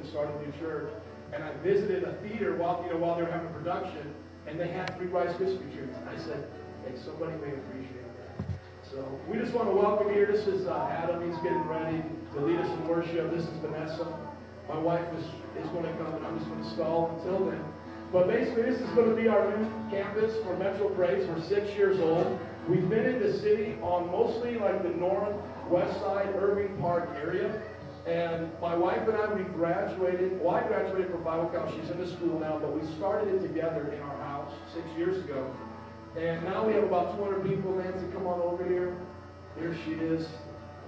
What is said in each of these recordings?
to start a new church. And I visited a theater while, you know, while they were having production, and they had three Rice Krispie treats. I said, hey, somebody may appreciate that. So we just want to welcome you here. This is uh, Adam. He's getting ready to lead us in worship. This is Vanessa. My wife is, is going to come, and I'm just going to stall until then. But basically, this is going to be our new campus for Metro Praise. We're six years old. We've been in the city on mostly like the northwest side, Irving Park area. And my wife and I, we graduated. Well, I graduated from Bible college. She's in the school now, but we started it together in our house six years ago. And now we have about 200 people. Nancy, come on over here. Here she is,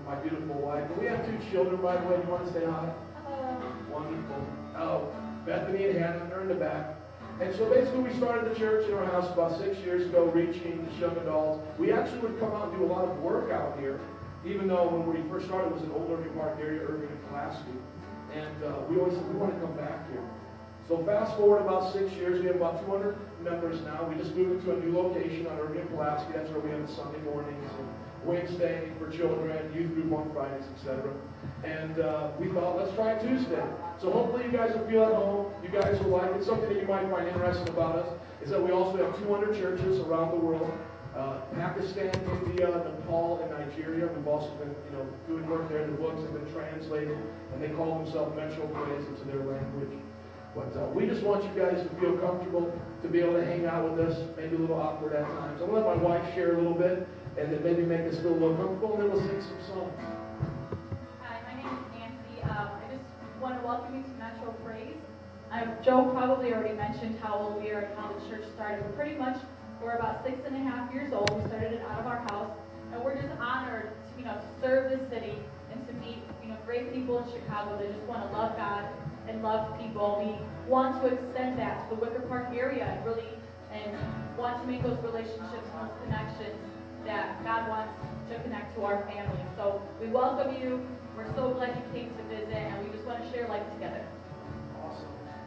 my beautiful wife. And we have two children, by the way. You want to say hi? Hello. Wonderful. Oh, Bethany and Hannah, they're in the back. And so basically, we started the church in our house about six years ago, reaching the young adults. We actually would come out and do a lot of work out here, even though when we first started, it was an old Irving Park area, Irving and Pulaski. And uh, we always said, we want to come back here. So fast forward about six years, we have about 200 members now. We just moved into a new location on Irving and Pulaski. That's where we have the Sunday mornings and Wednesday for children, youth group on Fridays, etc. And uh, we thought, let's try Tuesday. So hopefully you guys will feel at home. You guys will like it. Something that you might find interesting about us is that we also have 200 churches around the world. Uh, Pakistan, India, Nepal, and Nigeria. We've also been, you know, doing work there. The books have been translated, and they call themselves Metro Praise into their language. But uh, we just want you guys to feel comfortable, to be able to hang out with us, maybe a little awkward at times. I'm going to let my wife share a little bit, and then maybe make us feel a little comfortable, and then we'll sing some songs. Hi, my name is Nancy. Um, I just want to welcome you to Metro Praise. Um, Joe probably already mentioned how old we are and how the church started. Pretty much, we're about six and a half years old. We started it out of our house, and we're just honored to, you know, to serve the city and to meet, you know, great people in Chicago that just want to love God and love people. We want to extend that to the Wicker Park area and really, and want to make those relationships and those connections that God wants to connect to our family. So we welcome you. We're so glad you came to visit, and we just want to share life together.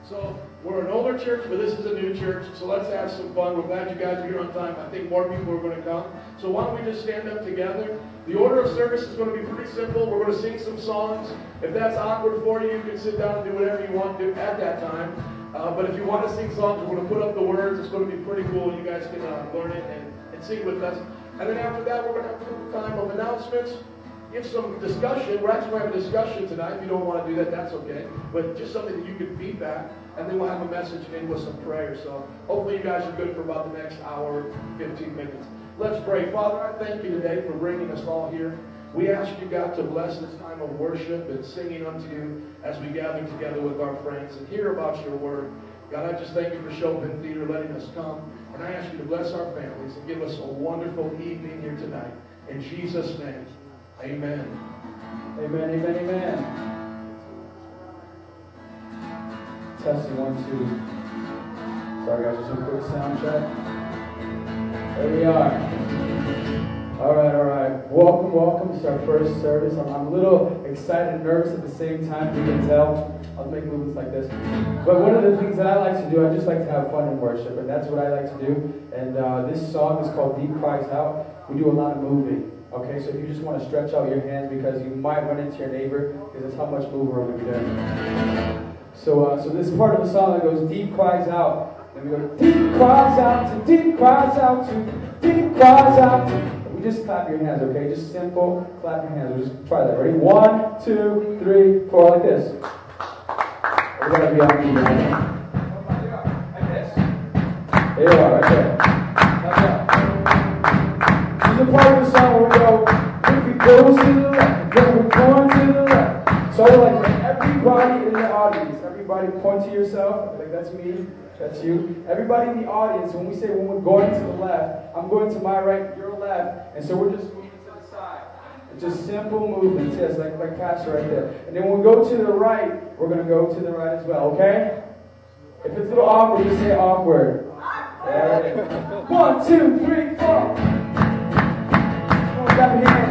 So we're an older church, but this is a new church. So let's have some fun. We're glad you guys are here on time. I think more people are going to come. So why don't we just stand up together? The order of service is going to be pretty simple. We're going to sing some songs. If that's awkward for you, you can sit down and do whatever you want to at that time. Uh, but if you want to sing songs, we're going to put up the words. It's going to be pretty cool. You guys can uh, learn it and, and sing with us. And then after that, we're going to have a time of announcements give some discussion. We're actually have a discussion tonight. If you don't want to do that, that's okay. But just something that you can feedback, and then we'll have a message and with some prayer. So hopefully you guys are good for about the next hour, 15 minutes. Let's pray. Father, I thank you today for bringing us all here. We ask you, God, to bless this time of worship and singing unto you as we gather together with our friends and hear about your word. God, I just thank you for Chopin Theater letting us come. And I ask you to bless our families and give us a wonderful evening here tonight. In Jesus' name. Amen. Amen, amen, amen. Testing one, two. Sorry guys, just a quick sound check. There we are. All right, all right. Welcome, welcome. Is our first service. I'm, I'm a little excited and nervous at the same time, you can tell. I'll make movements like this. But one of the things that I like to do, I just like to have fun in worship, and that's what I like to do. And uh, this song is called Deep Cries Out. We do a lot of moving. Okay, so you just want to stretch out your hands because you might run into your neighbor, because that's how much move we're going to doing. So, uh, so this part of the song that goes deep cries out. And we go deep cries out to deep cries out to deep cries out to. We just clap your hands, okay? Just simple clap your hands. We'll just try that. Ready? One, two, three, four, like this. We're going to be on the. Like this. There you are, right there. Go to the left, we're going to the left. So like everybody in the audience, everybody point to yourself, like that's me, that's you. Everybody in the audience, when we say when we're going to the left, I'm going to my right, your left, and so we're just moving to the side. It's just simple movements, yes, like like Pastor right there. And then when we go to the right, we're gonna go to the right as well, okay? If it's a little awkward, just say awkward. It is. One, two, three, four. Come on, clap your hands.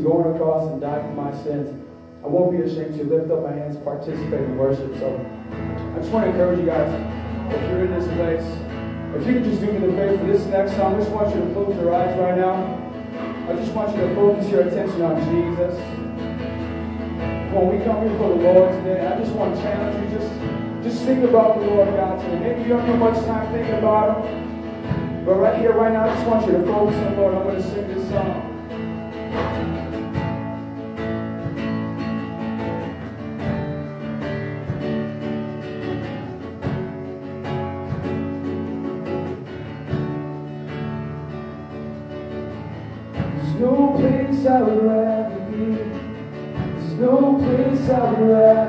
and go on a cross and die for my sins. I won't be ashamed to lift up my hands, participate in worship. So I just want to encourage you guys, if you're in this place, if you could just do me the favor for this next song, I just want you to close your eyes right now. I just want you to focus your attention on Jesus. When we come here for the Lord today, I just want to challenge you, just, just think about the Lord God today. Maybe you don't have much time thinking about him. But right here, right now, I just want you to focus on the Lord. I'm going to sing this song. Place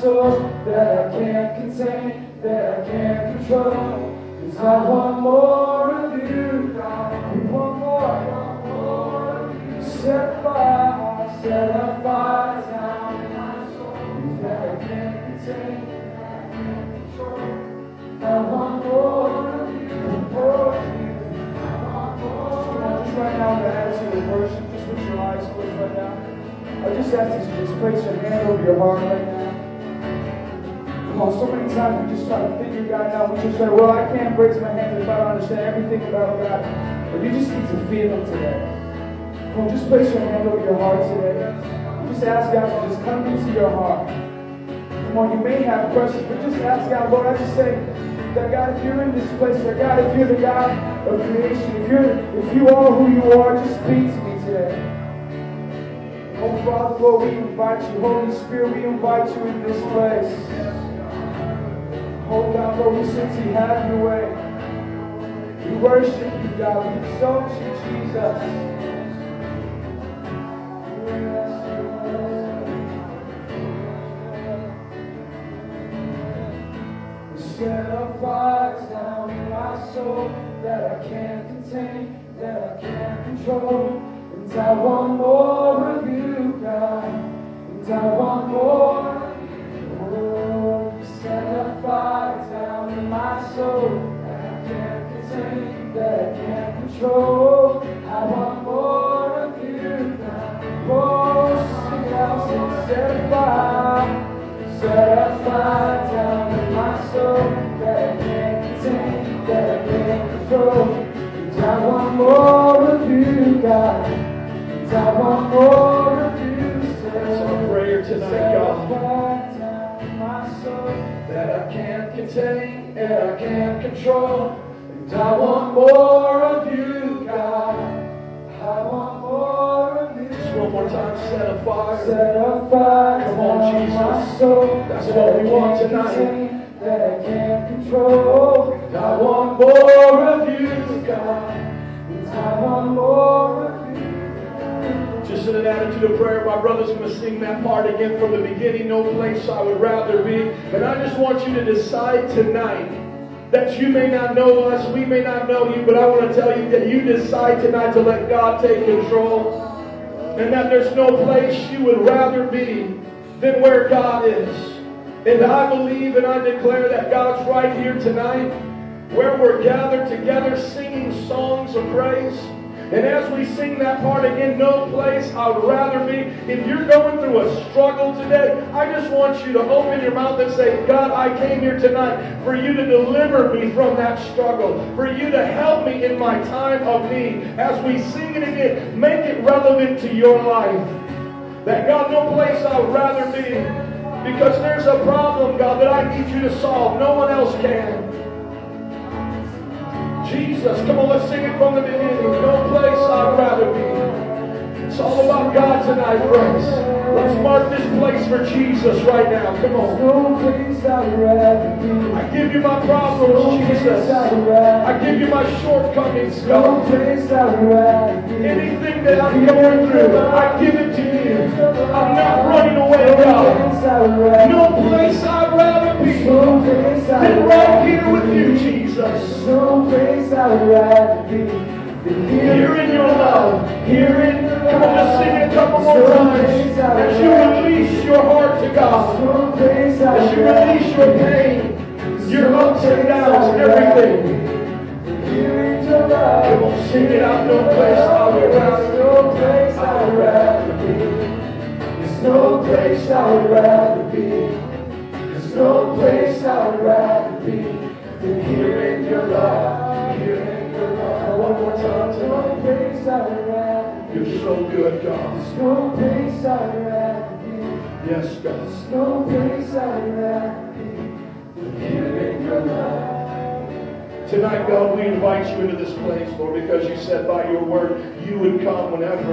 soul that I can't contain, that I can't control. Cause I want more of you, God. We want more, of you. Set fire, set a fire down my soul that I can't contain, that I can't control. I want more of you, more of you. I want more. Come on, just right now, the attitude of worship, just with your eyes closed right now. I just ask that you just place your hand over your heart right now. So many times we just try to figure God out. We just say, well, I can't raise my hands if I don't understand everything about God. But you just need to feel Him today. Come on, just place your hand over your heart today. Just ask God to just come into your heart. Come on, you may have questions, but just ask God, Lord, I just say that God, if you're in this place, that God, if you're the God of creation, if you're if you are who you are, just speak to me today. Oh, Father, Lord, we invite you. Holy Spirit, we invite you in this place. Oh, God, Lord, we simply have your way. We worship you, God. We exalt you, Jesus. Set a fire down in my soul that I can't contain, that I can't control. And I want more of you, God. And I want more. Oh, set a fire down in my soul that I can't contain, that I can't control. I want more of you, God. Oh, sing out, sing, set a fire. Set a fire down in my soul that I can't contain, that I can't control. And I want more of you, God. And I want more of you. That's our prayer tonight, God. That I can't contain and I can't control. And I want more of you, God. I want more of you. Just one more time, set a fire. Set a fire Come on, Jesus. my soul That's that what we want tonight. That I can't control. And I want more of you, God. And I want more in an attitude of prayer, my brother's going to sing that part again from the beginning. No place I would rather be. And I just want you to decide tonight that you may not know us, we may not know you, but I want to tell you that you decide tonight to let God take control. And that there's no place you would rather be than where God is. And I believe and I declare that God's right here tonight where we're gathered together singing songs of praise. And as we sing that part again, no place I would rather be. If you're going through a struggle today, I just want you to open your mouth and say, God, I came here tonight for you to deliver me from that struggle, for you to help me in my time of need. As we sing it again, make it relevant to your life. That God, no place I would rather be. Because there's a problem, God, that I need you to solve. No one else can. Jesus, come on, let's sing it from the beginning. No place I'd rather be. It's all about God tonight, friends. Let's mark this place for Jesus right now. Come on. I'd rather be. I give you my problems, Jesus. I give you my shortcomings, God. No place I'd rather be. Anything that I'm going through, I give it to you. I'm not running away, God. No place I'd rather be than right here with you, Jesus. No place I'd rather be. Here in your love, here in, come on, just sing it a couple more times. As you release your heart to God, as you release your pain, your ups and downs, everything. Come on, sing it out, no place I would rather, no place I would rather be. There's no place I would rather be. There's no place I would rather be than here in your love, here in your place I'd rather You're so good, God. No place I'd rather be. Yes, God. No place I'd rather be your love. Tonight, God, we invite you into this place, Lord, because you said by your word you would come whenever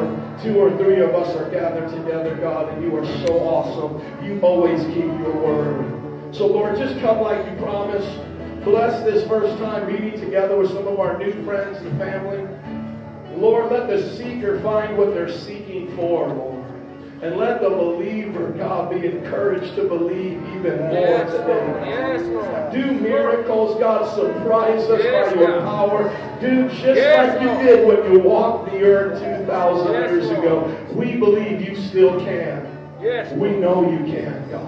two or three of us are gathered together, God, and you are so awesome. You always keep your word. So, Lord, just come like you promised. Bless this first time meeting together with some of our new friends and family. Lord, let the seeker find what they're seeking for, Lord. And let the believer, God, be encouraged to believe even more Yes, today. Lord. Yes, Lord. Do miracles, God, surprise us Yes, by your God. power. Do just Yes, like you Lord. did when you walked the earth 2,000 Yes, years Lord. ago. We believe you still can. Yes. We know you can, God.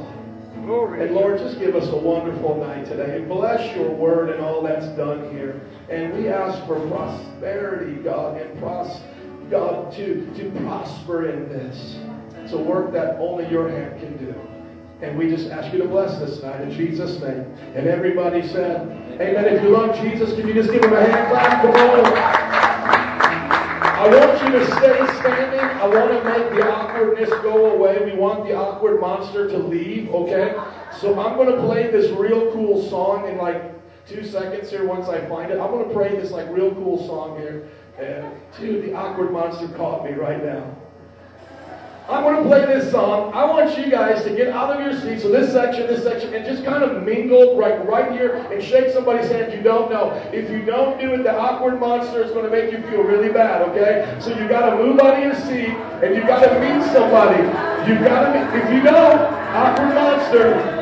Glory. And Lord, just give us a wonderful night today. And bless your word and all that's done here. And we ask for prosperity, God, and pros- God, to, to prosper in this. It's a work that only your hand can do. And we just ask you to bless this night in Jesus' name. And everybody said, Amen. If you love Jesus, can you just give him a hand clap? Come on. I want you to stay standing. I want to make the awkwardness go away. We want the awkward monster to leave, okay? So I'm going to play this real cool song in like two seconds here once I find it. I'm going to play this like real cool song here. And dude, the awkward monster caught me right now. I'm going to play this song. I want you guys to get out of your seats. So this section, this section, and just kind of mingle right, right here and shake somebody's hand you don't know. If you don't do it, the awkward monster is going to make you feel really bad. Okay? So you got to move out of your seat and you got to meet somebody. You got to meet. If you don't, awkward monster.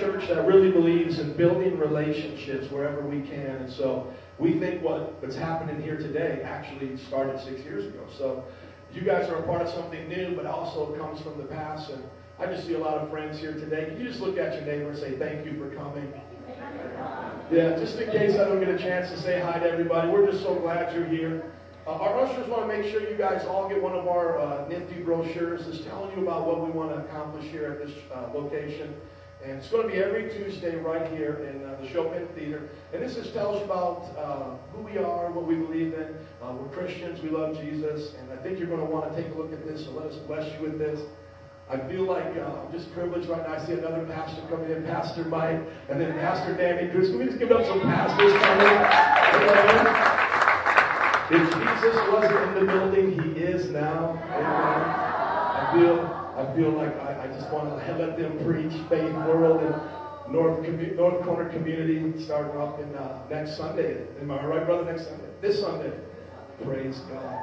Church that really believes in building relationships wherever we can. And so we think what, what's happening here today actually started six years ago. So you guys are a part of something new, but also comes from the past. And I just see a lot of friends here today. Can you just look at your neighbor and say thank you for coming? Yeah, just in case I don't get a chance to say hi to everybody, we're just so glad you're here. Uh, our ushers want to make sure you guys all get one of our uh, nifty brochures that's telling you about what we want to accomplish here at this uh, location. And it's going to be every Tuesday right here in uh, the Chopin Theater. And this just tells you about uh, who we are, what we believe in. Uh, we're Christians, we love Jesus, and I think you're going to want to take a look at this, so let us bless you with this. I feel like uh, I'm just privileged right now. I see another pastor coming in, Pastor Mike, and then Pastor Danny Cruz. Can we just give up some pastors coming? In? If Jesus wasn't in the building, he is now. Amen. I feel, feel like I, I just want to let them preach faith world and North, North Corner community starting up in uh, next Sunday. Am I right, brother? Next Sunday. This Sunday. Praise God.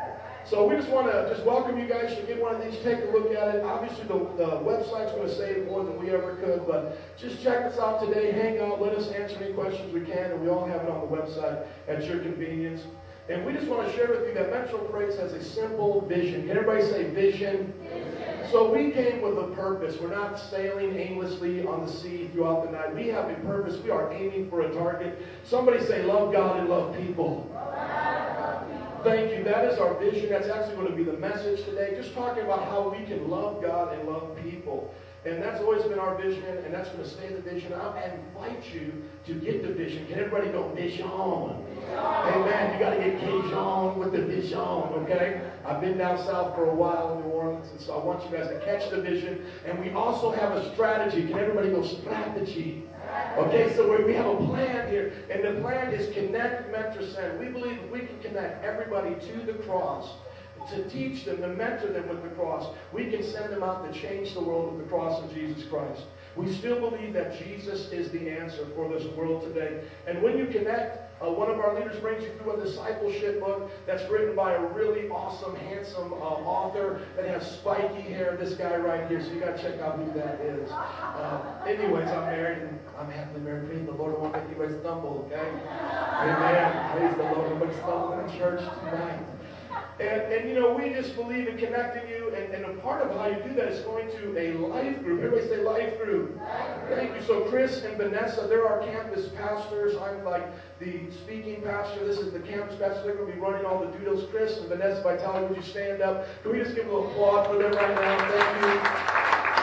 So we just want to just welcome you guys to get one of these, take a look at it. Obviously, the, the website's going to save more than we ever could, but just check us out today. Hang out, let us answer any questions we can, and we all have it on the website at your convenience. And we just want to share with you that Metro Praise has a simple vision. Can everybody say vision? vision? So we came with a purpose. We're not sailing aimlessly on the sea throughout the night. We have a purpose. We are aiming for a target. Somebody say, love God and love people. Thank you. That is our vision. That's actually going to be the message today. Just talking about how we can love God and love people. And that's always been our vision, and that's going to stay the vision. I invite you to get the vision. Can everybody go vision? Amen. You got to get Cajun with the vision, okay? I've been down south for a while in New Orleans, and so I want you guys to catch the vision. And we also have a strategy. Can everybody go strategy? Okay, so we have a plan here, and the plan is connect Metrocenter. We believe if we can connect everybody to the cross, to teach them, to mentor them with the cross. We can send them out to change the world with the cross of Jesus Christ. We still believe that Jesus is the answer for this world today. And when you connect, uh, one of our leaders brings you through a discipleship book that's written by a really awesome, handsome uh, author that has spiky hair. This guy right here. So you got to check out who that is. Uh, anyways, I'm married and I'm happily married. Praise the Lord. I won't make anybody stumble, okay? Amen. Praise the Lord. Nobody stumble in church tonight. And, and you know, we just believe in connecting you, and, and a part of how you do that is going to a life group. Everybody say life group. Thank you. So Chris and Vanessa, they're our campus pastors. I'm like the speaking pastor. This is the campus pastor. They're going to be running all the doodles. Chris and Vanessa Vitale, would you stand up? Can we just give a little applause for them right now? Thank you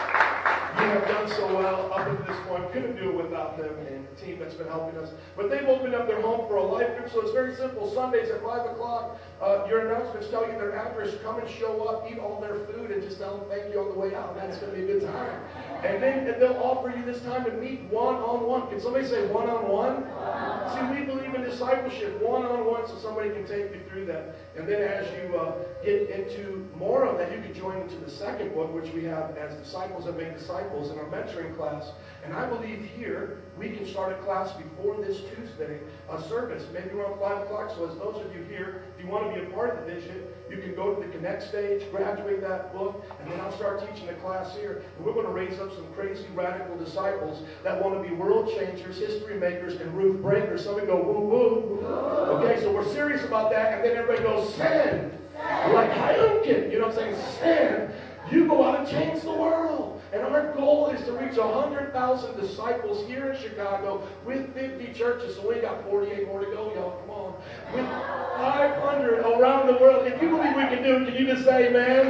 you have done so well up until this point. Couldn't do it without them and the team that's been helping us. But they've opened up their home for a life group, so it's very simple. Sundays at 5 o'clock, uh, your announcements tell you their address. Come and show up, eat all their food, and just tell them thank you on the way out. That's going to be a good time. And then and they'll offer you this time to meet one-on-one. Can somebody say one-on-one? See, we believe discipleship, one-on-one, so somebody can take you through that. And then as you uh, get into more of that, you can join into the second book, which we have as disciples that make disciples in our mentoring class. And I believe here we can start a class before this Tuesday, a service, maybe around 5 o'clock. So as those of you here, if you want to be a part of the vision, you can go to the Connect stage, graduate that book, and then I'll start teaching the class here. And we're going to raise up some crazy radical disciples that want to be world changers, history makers, and roof breakers. Somebody go woo woo. Okay, so we're serious about that, and then everybody goes send. Like Hadouken, you know what I'm saying? Send. You go out and change the world. And our goal is to reach 100,000 disciples here in Chicago with 50 churches. So we got 48 more to go, y'all. Come on. With 500 around the world. If you believe we can do it, can you just say amen?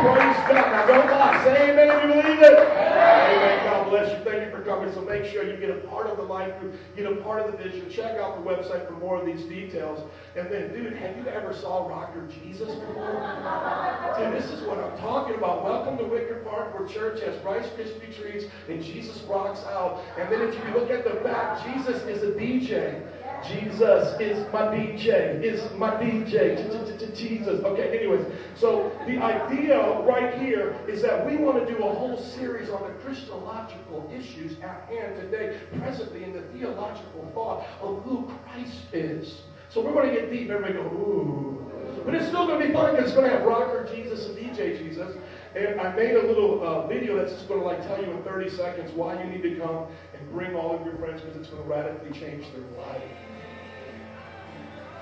Praise God. Now don't lie. Say amen if you believe it. Amen. God bless you. Thank you for coming. So make sure you get a part of the life group, get a part of the vision. Check out the website for more of these details. And then, dude, have you ever saw Rocker Jesus before? Dude, this is what I'm talking about. Welcome to Wicker Park, where church has Rice Krispie treats and Jesus rocks out. And then if you look at the back, Jesus is a DJ. Jesus is my DJ, is my DJ, Jesus. Okay, anyways, so the idea right here is that we want to do a whole series on the Christological issues at hand today, presently in the theological thought of who Christ is. So we're going to get deep. Everybody go, ooh. But it's still going to be fun because it's going to have rocker Jesus and DJ Jesus. And I made a little uh, video that's just going to like tell you in 30 seconds why you need to come and bring all of your friends because it's going to radically change their life.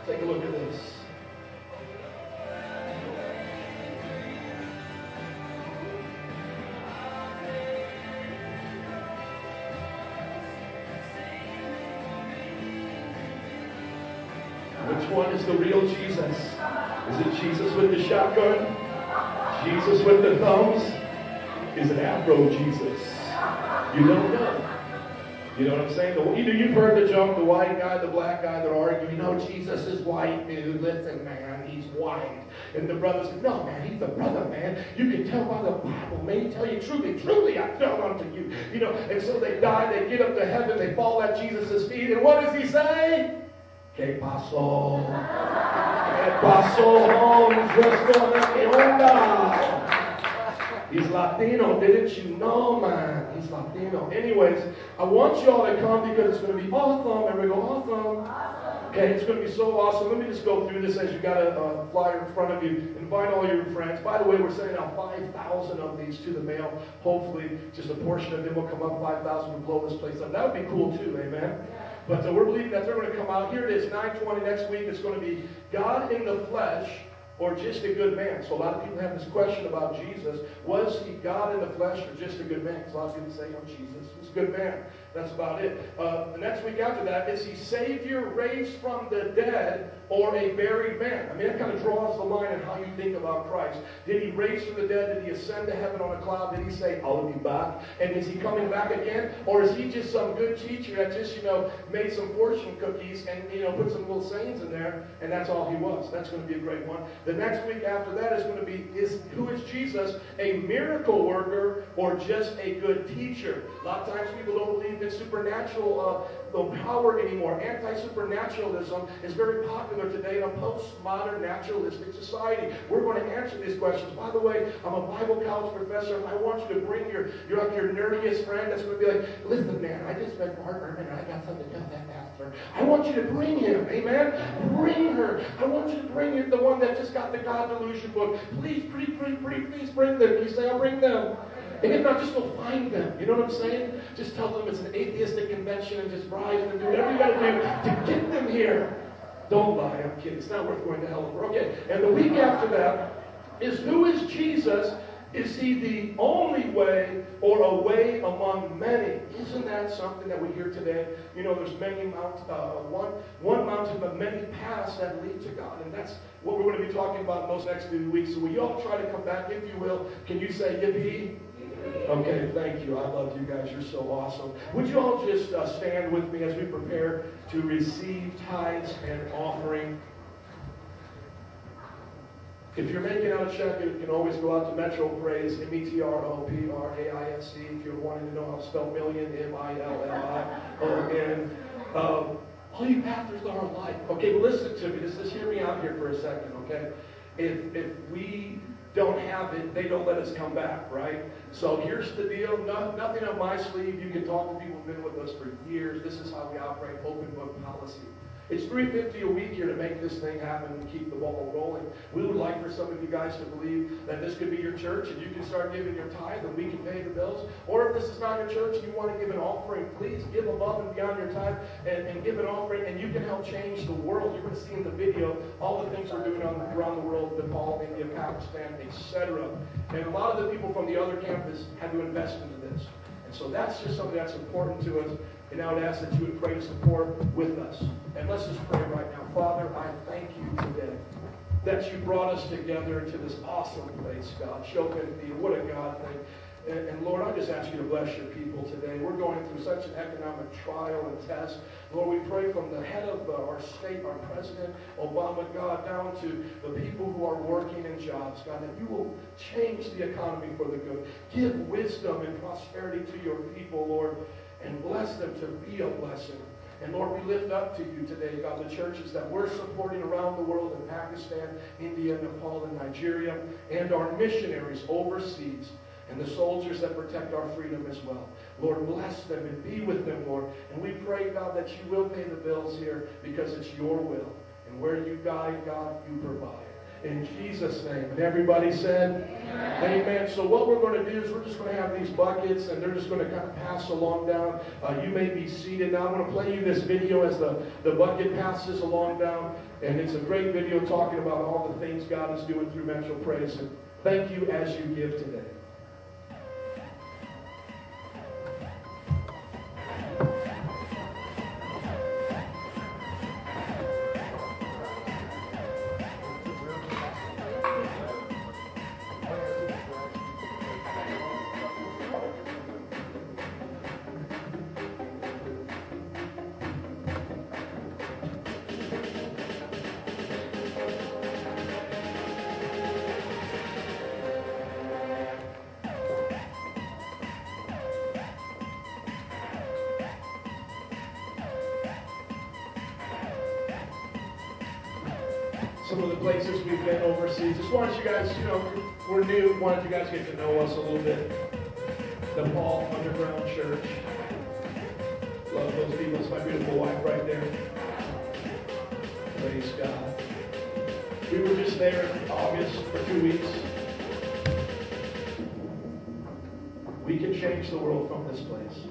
Take a look at this. Which one is the real Jesus? Is it Jesus with the shotgun? Jesus with the thumbs? Is it Afro Jesus? You don't know. You know what I'm saying? The, you know, you've heard the joke, the white guy, the black guy that argue, you know, Jesus is white, dude. Listen, man, he's white. And the brother's like, no, man, he's the brother, man. You can tell by the Bible, man. Tell you truly, truly, I fell unto you. You know, and so they die, they get up to heaven, they fall at Jesus' feet, and what does he say? ¿Qué pasó? ¿Qué pasó? He's Latino, didn't you know, man? He's Latino. Anyways, I want y'all to come because it's going to be awesome. Everybody go, awesome. Okay, it's going to be so awesome. Let me just go through this as you got a uh, flyer in front of you. Invite all your friends. By the way, we're sending out 5,000 of these to the mail. Hopefully, just a portion of them will come up. 5,000 will blow this place up. That would be cool too, amen? But uh, we're believing that they're going to come out. Here it is, 920 next week. It's going to be God in the flesh or just a good man. So a lot of people have this question about Jesus. Was he God in the flesh or just a good man? Because a lot of people say, oh, Jesus was a good man. That's about it. Uh, the next week after that, is he Savior raised from the dead or a buried man? I mean, that kind of draws the line on how you think about Christ. Did he raise from the dead? Did he ascend to heaven on a cloud? Did he say, I'll be back? And is he coming back again? Or is he just some good teacher that just, you know, made some fortune cookies and, you know, put some little sayings in there and that's all he was? That's going to be a great one. The next week after that is going to be, is who is Jesus? A miracle worker or just a good teacher? A lot of times people don't believe in supernatural uh, power anymore. Anti-supernaturalism is very popular today in a postmodern naturalistic society. We're going to answer these questions. By the way, I'm a Bible college professor, I want you to bring your, your, like your nerdiest friend that's going to be like, listen, man, I just met Bart Ehrman, and I got something to tell that pastor. I want you to bring him, amen? Bring her. I want you to bring the one that just got the God Delusion book. Please, please, please, please, please bring them. Can you say, I'll bring them? And if not, just go find them. You know what I'm saying? Just tell them it's an atheistic convention and just them and do whatever you got to do to get them here. Don't lie. I'm kidding. It's not worth going to hell over. Okay. And the week after that is who is Jesus? Is he the only way or a way among many? Isn't that something that we hear today? You know, there's many mount, uh, one, one mountain, but many paths that lead to God. And that's what we're going to be talking about in those next few weeks. So we all try to come back, if you will. Can you say yippee? Okay, thank you. I love you guys. You're so awesome. Would you all just uh, stand with me as we prepare to receive tithes and offering? If you're making out a check, you can always go out to Metro Praise, M-E-T-R-O-P-R-A-I-S-E. If you're wanting to know how to spell million, M-I-L-L-I-O-N. Um, all you pastors are alike. Okay, well listen to me. Just, just hear me out here for a second, okay? If, if we don't have it, they don't let us come back, right? So here's the deal. No, nothing on my sleeve. You can talk to people who've been with us for years. This is how we operate open book policy. It's 350 a week here to make this thing happen and keep the ball rolling. We would like for some of you guys to believe that this could be your church and you can start giving your tithe and we can pay the bills. Or if this is not your church and you want to give an offering, please give above and beyond your tithe and, and give an offering and you can help change the world. Going to see in the video all the things we're doing on, around the world, Nepal, India, Pakistan, etc. And a lot of the people from the other campus had to invest into this. And so that's just something that's important to us. And I would ask that you would pray to support with us. And let's just pray right now. Father, I thank you today that you brought us together into this awesome place, God. Chokin, what a God thing. And, and Lord, I just ask you to bless your people today. We're going through such an economic trial and test. Lord, we pray from the head of our state, our president, Obama, God, down to the people who are working in jobs, God, that you will change the economy for the good. Give wisdom and prosperity to your people, Lord, and bless them to be a blessing. And Lord, we lift up to you today, God, the churches that we're supporting around the world in Pakistan, India, Nepal, and Nigeria, and our missionaries overseas and the soldiers that protect our freedom as well. Lord, bless them and be with them, Lord. And we pray, God, that you will pay the bills here because it's your will. And where you guide, God, you provide. In Jesus' name. And everybody said, Amen. Amen. So what we're going to do is we're just going to have these buckets and they're just going to kind of pass along down. Uh, you may be seated. Now I'm going to play you this video as the, the bucket passes along down. And it's a great video talking about all the things God is doing through Metro Praise. And thank you as you give today. Places we've been overseas. Just wanted you guys, you know, we're new. Wanted you guys to get to know us a little bit. Nepal Underground Church. Love those people. It's my beautiful wife right there. Praise God. We were just there in August for two weeks. We can change the world from this place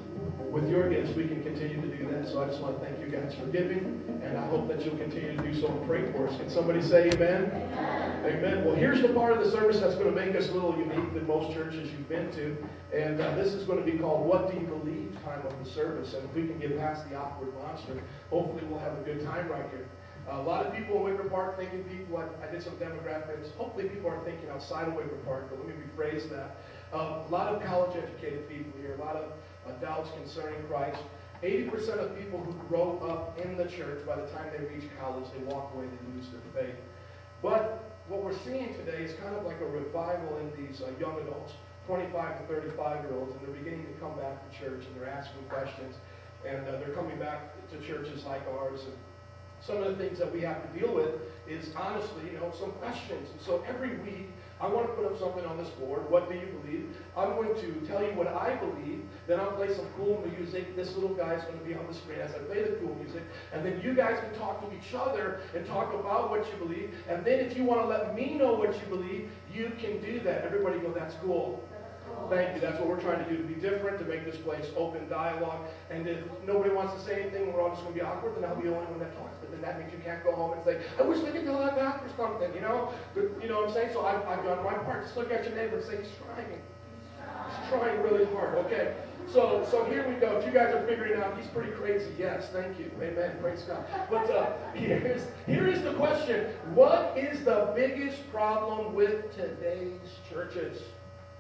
with your gifts, we can continue to do that. So I just want to thank you guys for giving, and I hope that you'll continue to do so and pray for us. Can somebody say amen? Amen. amen. Well, here's the part of the service that's going to make us a little unique than most churches you've been to. And uh, this is going to be called What Do You Believe time of the service. And if we can get past the awkward monster, hopefully we'll have a good time right here. Uh, a lot of people in Wicker Park thinking people, I, I, did some demographics. Hopefully people are thinking outside of Wicker Park, but let me rephrase that. Uh, a lot of college educated people here, a lot of uh, doubts concerning Christ. 80% of people who grow up in the church, by the time they reach college, they walk away, they lose their faith. But what we're seeing today is kind of like a revival in these uh, young adults, 25 to 35 year olds, and they're beginning to come back to church and they're asking questions. And uh, they're coming back to churches like ours. And some of the things that we have to deal with is honestly, you know, some questions. And so every week, I want to put up something on this board. What do you believe? I'm going to tell you what I believe. Then I'll play some cool music. This little guy's going to be on the screen as I play the cool music. And then you guys can talk to each other and talk about what you believe. And then if you want to let me know what you believe, you can do that. Everybody go, that's cool. Thank you. That's what we're trying to do, to be different, to make this place open dialogue. And if nobody wants to say anything, we're all just going to be awkward, then I'll be the only one that talks. But then that means you can't go home and say, I wish we could tell that back or something, you know? But, you know what I'm saying? So I've, I've done my part. Just look at your neighbor and say, he's trying. He's trying really hard. Okay. So, so here we go. If you guys are figuring out he's pretty crazy, yes, thank you. Amen. Praise God. But uh, here's, here is the question. What is the biggest problem with today's churches?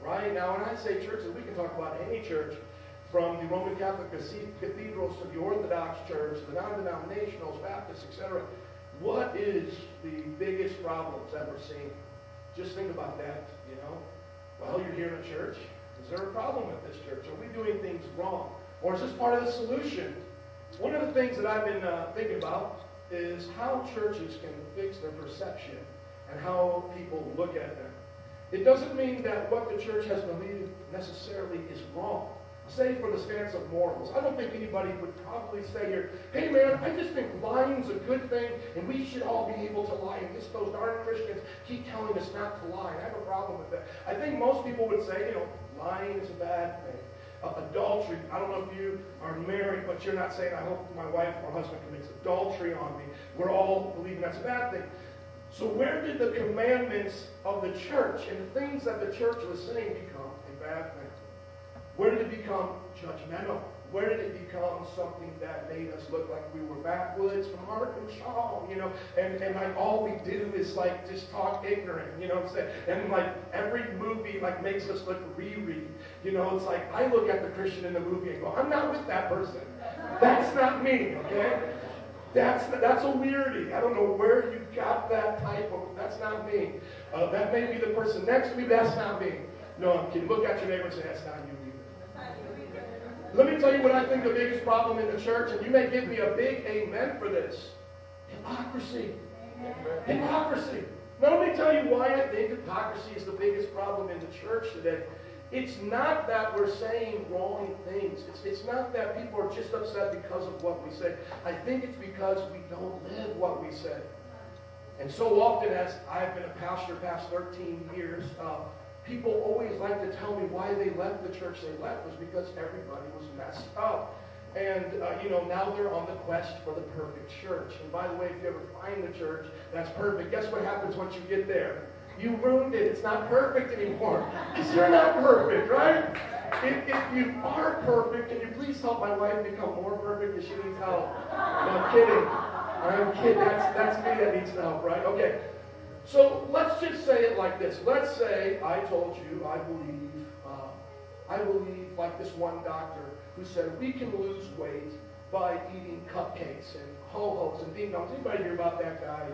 Right? Now, when I say churches, we can talk about any church, from the Roman Catholic cathedrals to the Orthodox Church, the non-denominationals, Baptists, etc. What is the biggest problems that we're seeing? Just think about that, you know. Well, you're here in a church. Is there a problem with this church? Are we doing things wrong? Or is this part of the solution? One of the things that I've been uh, thinking about is how churches can fix their perception and how people look at them. It doesn't mean that what the church has believed necessarily is wrong say for the stance of morals. I don't think anybody would probably say here, hey man, I just think lying's a good thing and we should all be able to lie. And just those darn Christians keep telling us not to lie. I have a problem with that. I think most people would say, you know, lying is a bad thing. Uh, adultery, I don't know if you are married, but you're not saying, I hope my wife or husband commits adultery on me. We're all believing that's a bad thing. So where did the commandments of the church and the things that the church was saying become a bad thing? Where did it become judgmental? Where did it become something that made us look like we were backwoods from Arkansas, you know? And, and like all we do is like just talk ignorant, you know what I'm saying? And like every movie like makes us look Riri, You know, it's like I look at the Christian in the movie and go, I'm not with that person. That's not me, okay? That's that's a weirdie. I don't know where you got that type of. That's not me. Uh, that may be the person next to me. That's not me. No, I'm kidding. Look at your neighbor and say, that's not you either. Let me tell you what I think the biggest problem in the church, and you may give me a big amen for this. Hypocrisy. Hypocrisy. Now let me tell you why I think hypocrisy is the biggest problem in the church today. It's not that we're saying wrong things. It's, it's not that people are just upset because of what we say. I think it's because we don't live what we say. And so often, as I've been a pastor past 13 years, uh, people always like to tell me why they left the church they left was because everybody was messed up. And, uh, you know, now they're on the quest for the perfect church. And by the way, if you ever find the church that's perfect, guess what happens once you get there? You ruined it. It's not perfect anymore. Because you're not perfect, right? If, if you are perfect, can you please help my wife become more perfect because she needs help? No, I'm kidding. I'm kidding. That's, that's me that needs help, right? Okay. So let's just say it like this. Let's say I told you I believe, uh, I believe like this one doctor who said we can lose weight by eating cupcakes and ho-hos and ding dongs. Anybody hear about that guy?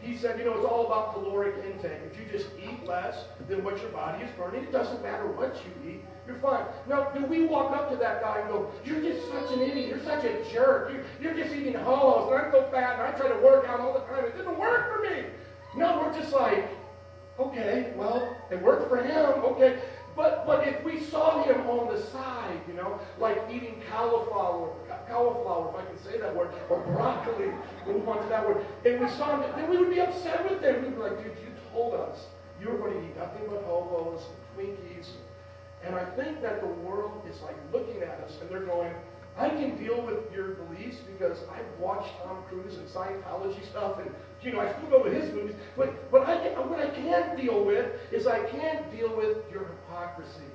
He said, you know, it's all about caloric intake. If you just eat less than what your body is burning, it doesn't matter what you eat, you're fine. Now, do we walk up to that guy and go, you're just such an idiot, you're such a jerk, you're, you're just eating ho-hos, and I'm so fat, and I try to work out all the time, it didn't work for me. No, we're just like, okay, well, it worked for him, okay. But but if we saw him on the side, you know, like eating cauliflower, cauliflower, if I can say that word, or broccoli, move on to that word, and we saw him, then we would be upset with him. We'd be like, dude, you told us you were going to eat nothing but ho-hos, Twinkies. And I think that the world is like looking at us and they're going, I can deal with your beliefs because I've watched Tom Cruise and Scientology stuff, and you know I still go to his movies. But but I what I can't deal with is I can't deal with your hypocrisy.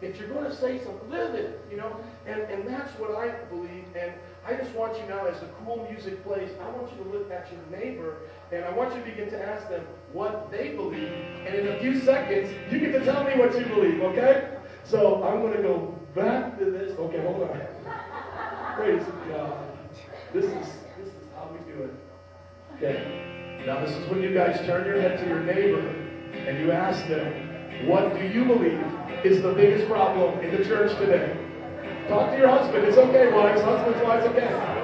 If you're going to say something, live it, you know. And and that's what I believe. And I just want you now, as the cool music plays, I want you to look at your neighbor, and I want you to begin to ask them what they believe. And in a few seconds, you get to tell me what you believe. Okay? So I'm going to go back to this. Okay, hold on. Praise God. This is this is how we do it. Okay. Now this is when you guys turn your head to your neighbor and you ask them, what do you believe is the biggest problem in the church today? Talk to your husband. It's okay, wives. Husbands, wives, okay.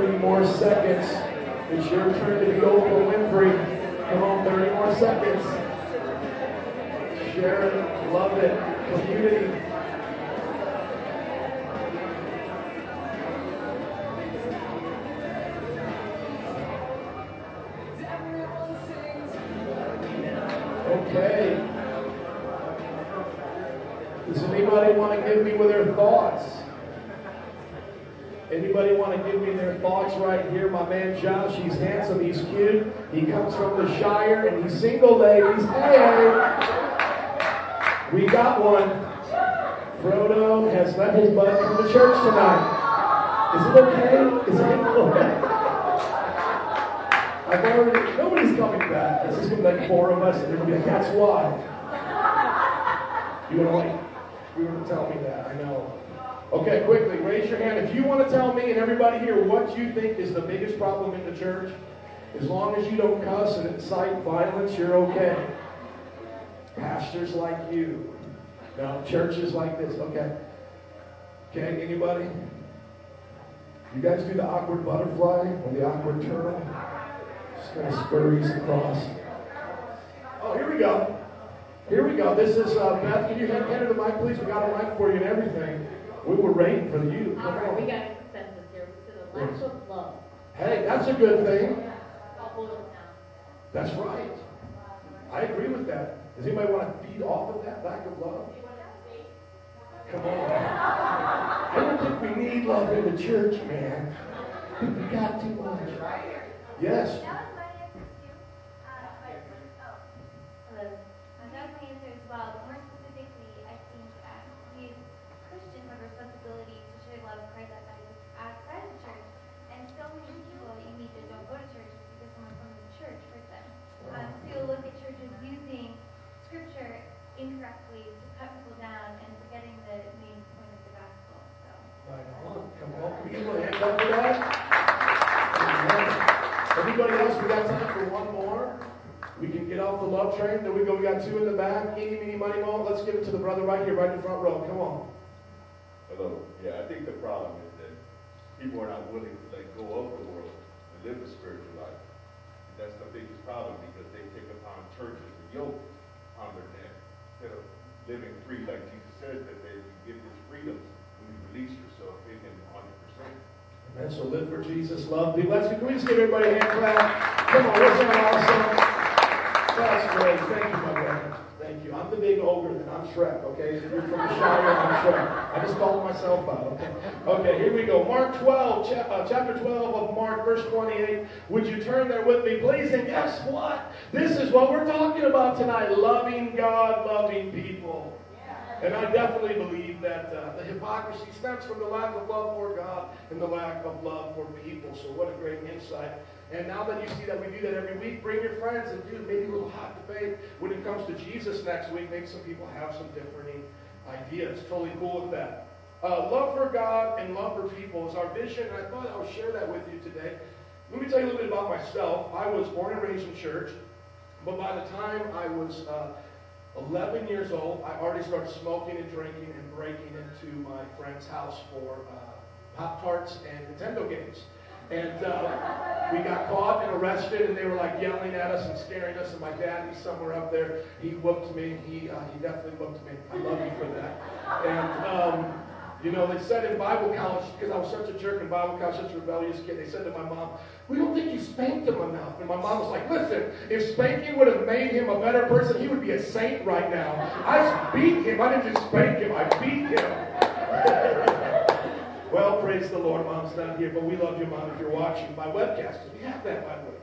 30 more seconds. It's your turn to be Oprah Winfrey. Come on, 30 more seconds. Share it, love it, community. Okay. Does anybody want to give me with their thoughts? Anybody want to give me their thoughts right here? My man Josh, he's handsome, he's cute. He comes from the Shire and he's single, ladies. Hey! We got one. Frodo has let his butt come to church tonight. Is it okay? Is it okay? I've already, nobody's coming back. This is going to be like four of us, and they're going to be like, that's why. You were like, you were to tell me that, I know. Okay, quickly, raise your hand. If you want to tell me and everybody here what you think is the biggest problem in the church, as long as you don't cuss and incite violence, you're okay. Pastors like you. No, churches like this. Okay. Okay, anybody? You guys do the awkward butterfly or the awkward turtle? Just kind of scurries across. Oh, here we go. Here we go. This is uh, Beth. Can you hand, her the mic, please? We got a mic for you and everything. We were waiting for you. All right, we got a consensus here. We To the lack of love. Hey, that's a good thing. I'll hold it down. That's right. I agree with that. Does anybody want to feed off of that lack of love? Come on. I don't think we need love in the church, man. We got too much. Yes. That was my answer too. Uh, but, oh, Hello. uh, that was my answer as well. But more specifically, I think uh, we as Christians have a responsibility to share the love of Christ outside of, outside of the church. And so many people that you meet that don't go to church is because someone from the church hurt them. Um, so you'll look at churches using scripture incorrectly to cut people down and forgetting the main point of the gospel. So. Right on. Come on. Can we get a little hand up for that? Amen. Everybody else, we got time for one more. We can get off the love train. There we go. We got two in the back. Eeny, meeny, money, mo. Let's give it to the brother right here, right in the front row. Come on. Hello. Yeah, I think the problem is that people are not willing to let go of the world and live a spiritual life. And That's the biggest problem because they take upon churches the yoke on their neck instead of living free like Jesus says that they you get this freedom when you release yourself in Him 100%. Amen. So live for Jesus, love people. Let's can we just give everybody a hand clap? Come on, what's that awesome? That's great. Thank you, my brother. Thank you. I'm the big ogre, then I'm Shrek. Okay, you're from the Shire, I'm Shrek. I just called myself out. Okay. Okay. Here we go. Mark 12, cha- uh, chapter 12 of Mark, verse 28. Would you turn there with me, please? And guess what? This is what we're talking about tonight: loving God, loving people. And I definitely believe that uh, the hypocrisy stems from the lack of love for God and the lack of love for people. So what a great insight. And now that you see that we do that every week, bring your friends and do maybe a little hot debate when it comes to Jesus next week. Maybe some people have some differing ideas. Totally cool with that. Uh, love for God and love for people is our vision, I thought I would share that with you today. Let me tell you a little bit about myself. I was born and raised in church, but by the time I was uh, 11 years old, I already started smoking and drinking and breaking into my friend's house for uh, Pop Tarts and Nintendo games. And uh, we got caught and arrested, and they were like yelling at us and scaring us. And my dad, he's somewhere up there, he whooped me. He, uh, he definitely whooped me. I love you for that. And, um, you know, they said in Bible college, because I was such a jerk in Bible college, such a rebellious kid, they said to my mom, we don't think you spanked him enough. And my mom was like, listen, if spanking would have made him a better person, he would be a saint right now. I beat him. I didn't just spank him, I beat him. well, praise the Lord. Mom's not here, but we love you, Mom, if you're watching my webcast, we have that, by the way.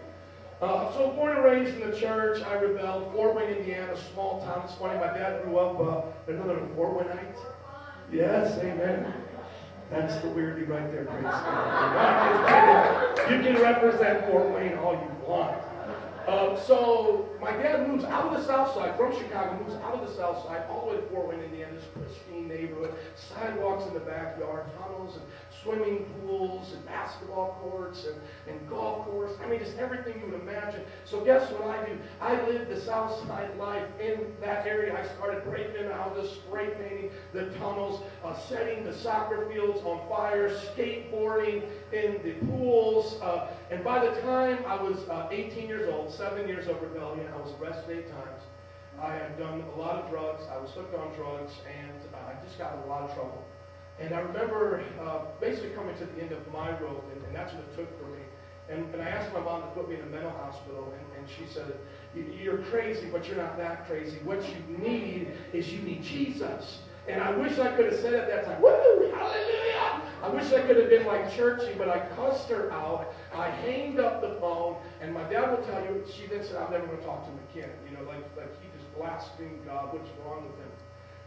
Uh, so born and raised in the church, I rebelled. Fort Wayne, Indiana, small town. It's funny, my dad grew up, uh, another Fort Wayneite. Yes, amen. That's the weirdie right there, praise God. You can represent Fort Wayne all you want. Uh, so my dad moves out of the south side, from Chicago, moves out of the south side, all the way to Fort Wayne, Indiana, this pristine neighborhood, sidewalks in the backyard, tunnels and swimming pools and basketball courts and, and golf course. I mean, just everything you would imagine. So guess what I do? I lived the south side life in that area. I started breaking into houses, spray painting the tunnels, uh, setting the soccer fields on fire, skateboarding in the pools. Uh, and by the time I was uh, 18 years old, seven years of rebellion, I was arrested eight times. I had done a lot of drugs. I was hooked on drugs, and I just got in a lot of trouble. And I remember uh, basically coming to the end of my rope, and, and that's what it took for me. And, and I asked my mom to put me in a mental hospital, and, and she said, "You- You're crazy, but you're not that crazy. What you need is you need Jesus. And I wish I could have said at that time, Woo, hallelujah! I wish I could have been like churchy, but I cussed her out. I hanged up the phone, and my dad will tell you, she then said, I'm never going to talk to him again. You know, like, like blasphemed God. What's wrong with him?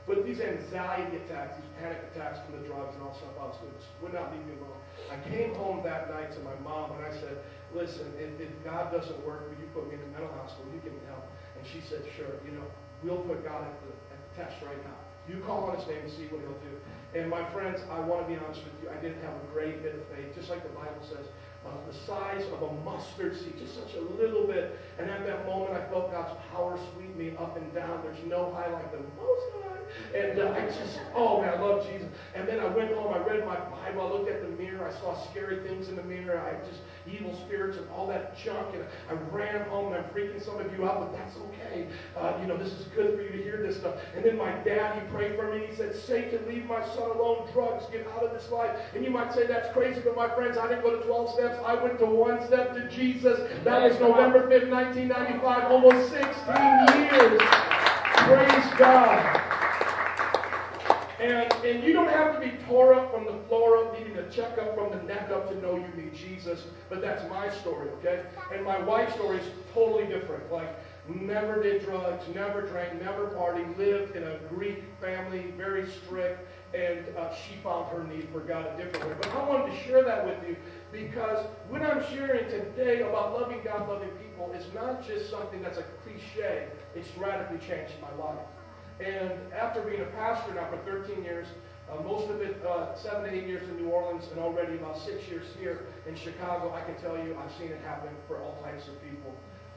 But these anxiety attacks, these panic attacks from the drugs and all stuff, was just would not leave me alone. I came home that night to my mom and I said, listen, if, if God doesn't work, will you put me in a mental hospital? You give me help. And she said, sure, you know, we'll put God at the, at the test right now. You call on his name and see what he'll do. And my friends, I want to be honest with you, I didn't have a great bit of faith. Just like the Bible says, uh, the size of a mustard seed, just such a little bit. And at that moment, I felt God's power sweep me up and down. There's no high like the most high. And uh, I just, oh man, I love Jesus. And then I went home, I read my Bible, I looked at the mirror, I saw scary things in the mirror, I just, evil spirits and all that junk. And I ran home, and I'm freaking some of you out, but that's okay. Uh, you know, this is good for you to hear this stuff. And then my dad, he prayed for me. He said, Satan, leave my son alone. Drugs, get out of this life. And you might say that's crazy, but my friends, I didn't go to 12 steps. I went to one step to Jesus. That was November 5th, 1995, almost 16 years. Praise God. And, and you don't have to be tore up from the up, needing a checkup from the neck up to know you need Jesus. But that's my story, okay? And my wife's story is totally different. Like, never did drugs, never drank, never partied, lived in a Greek family, very strict, and uh, she found her need for God a different way. But I wanted to share that with you because what I'm sharing today about loving God, loving people, is not just something that's a cliche. It's radically changed my life. And after being a pastor now for 13 years, uh, most of it uh, seven to eight years in New Orleans, and already about six years here in Chicago, I can tell you I've seen it happen for all types of people.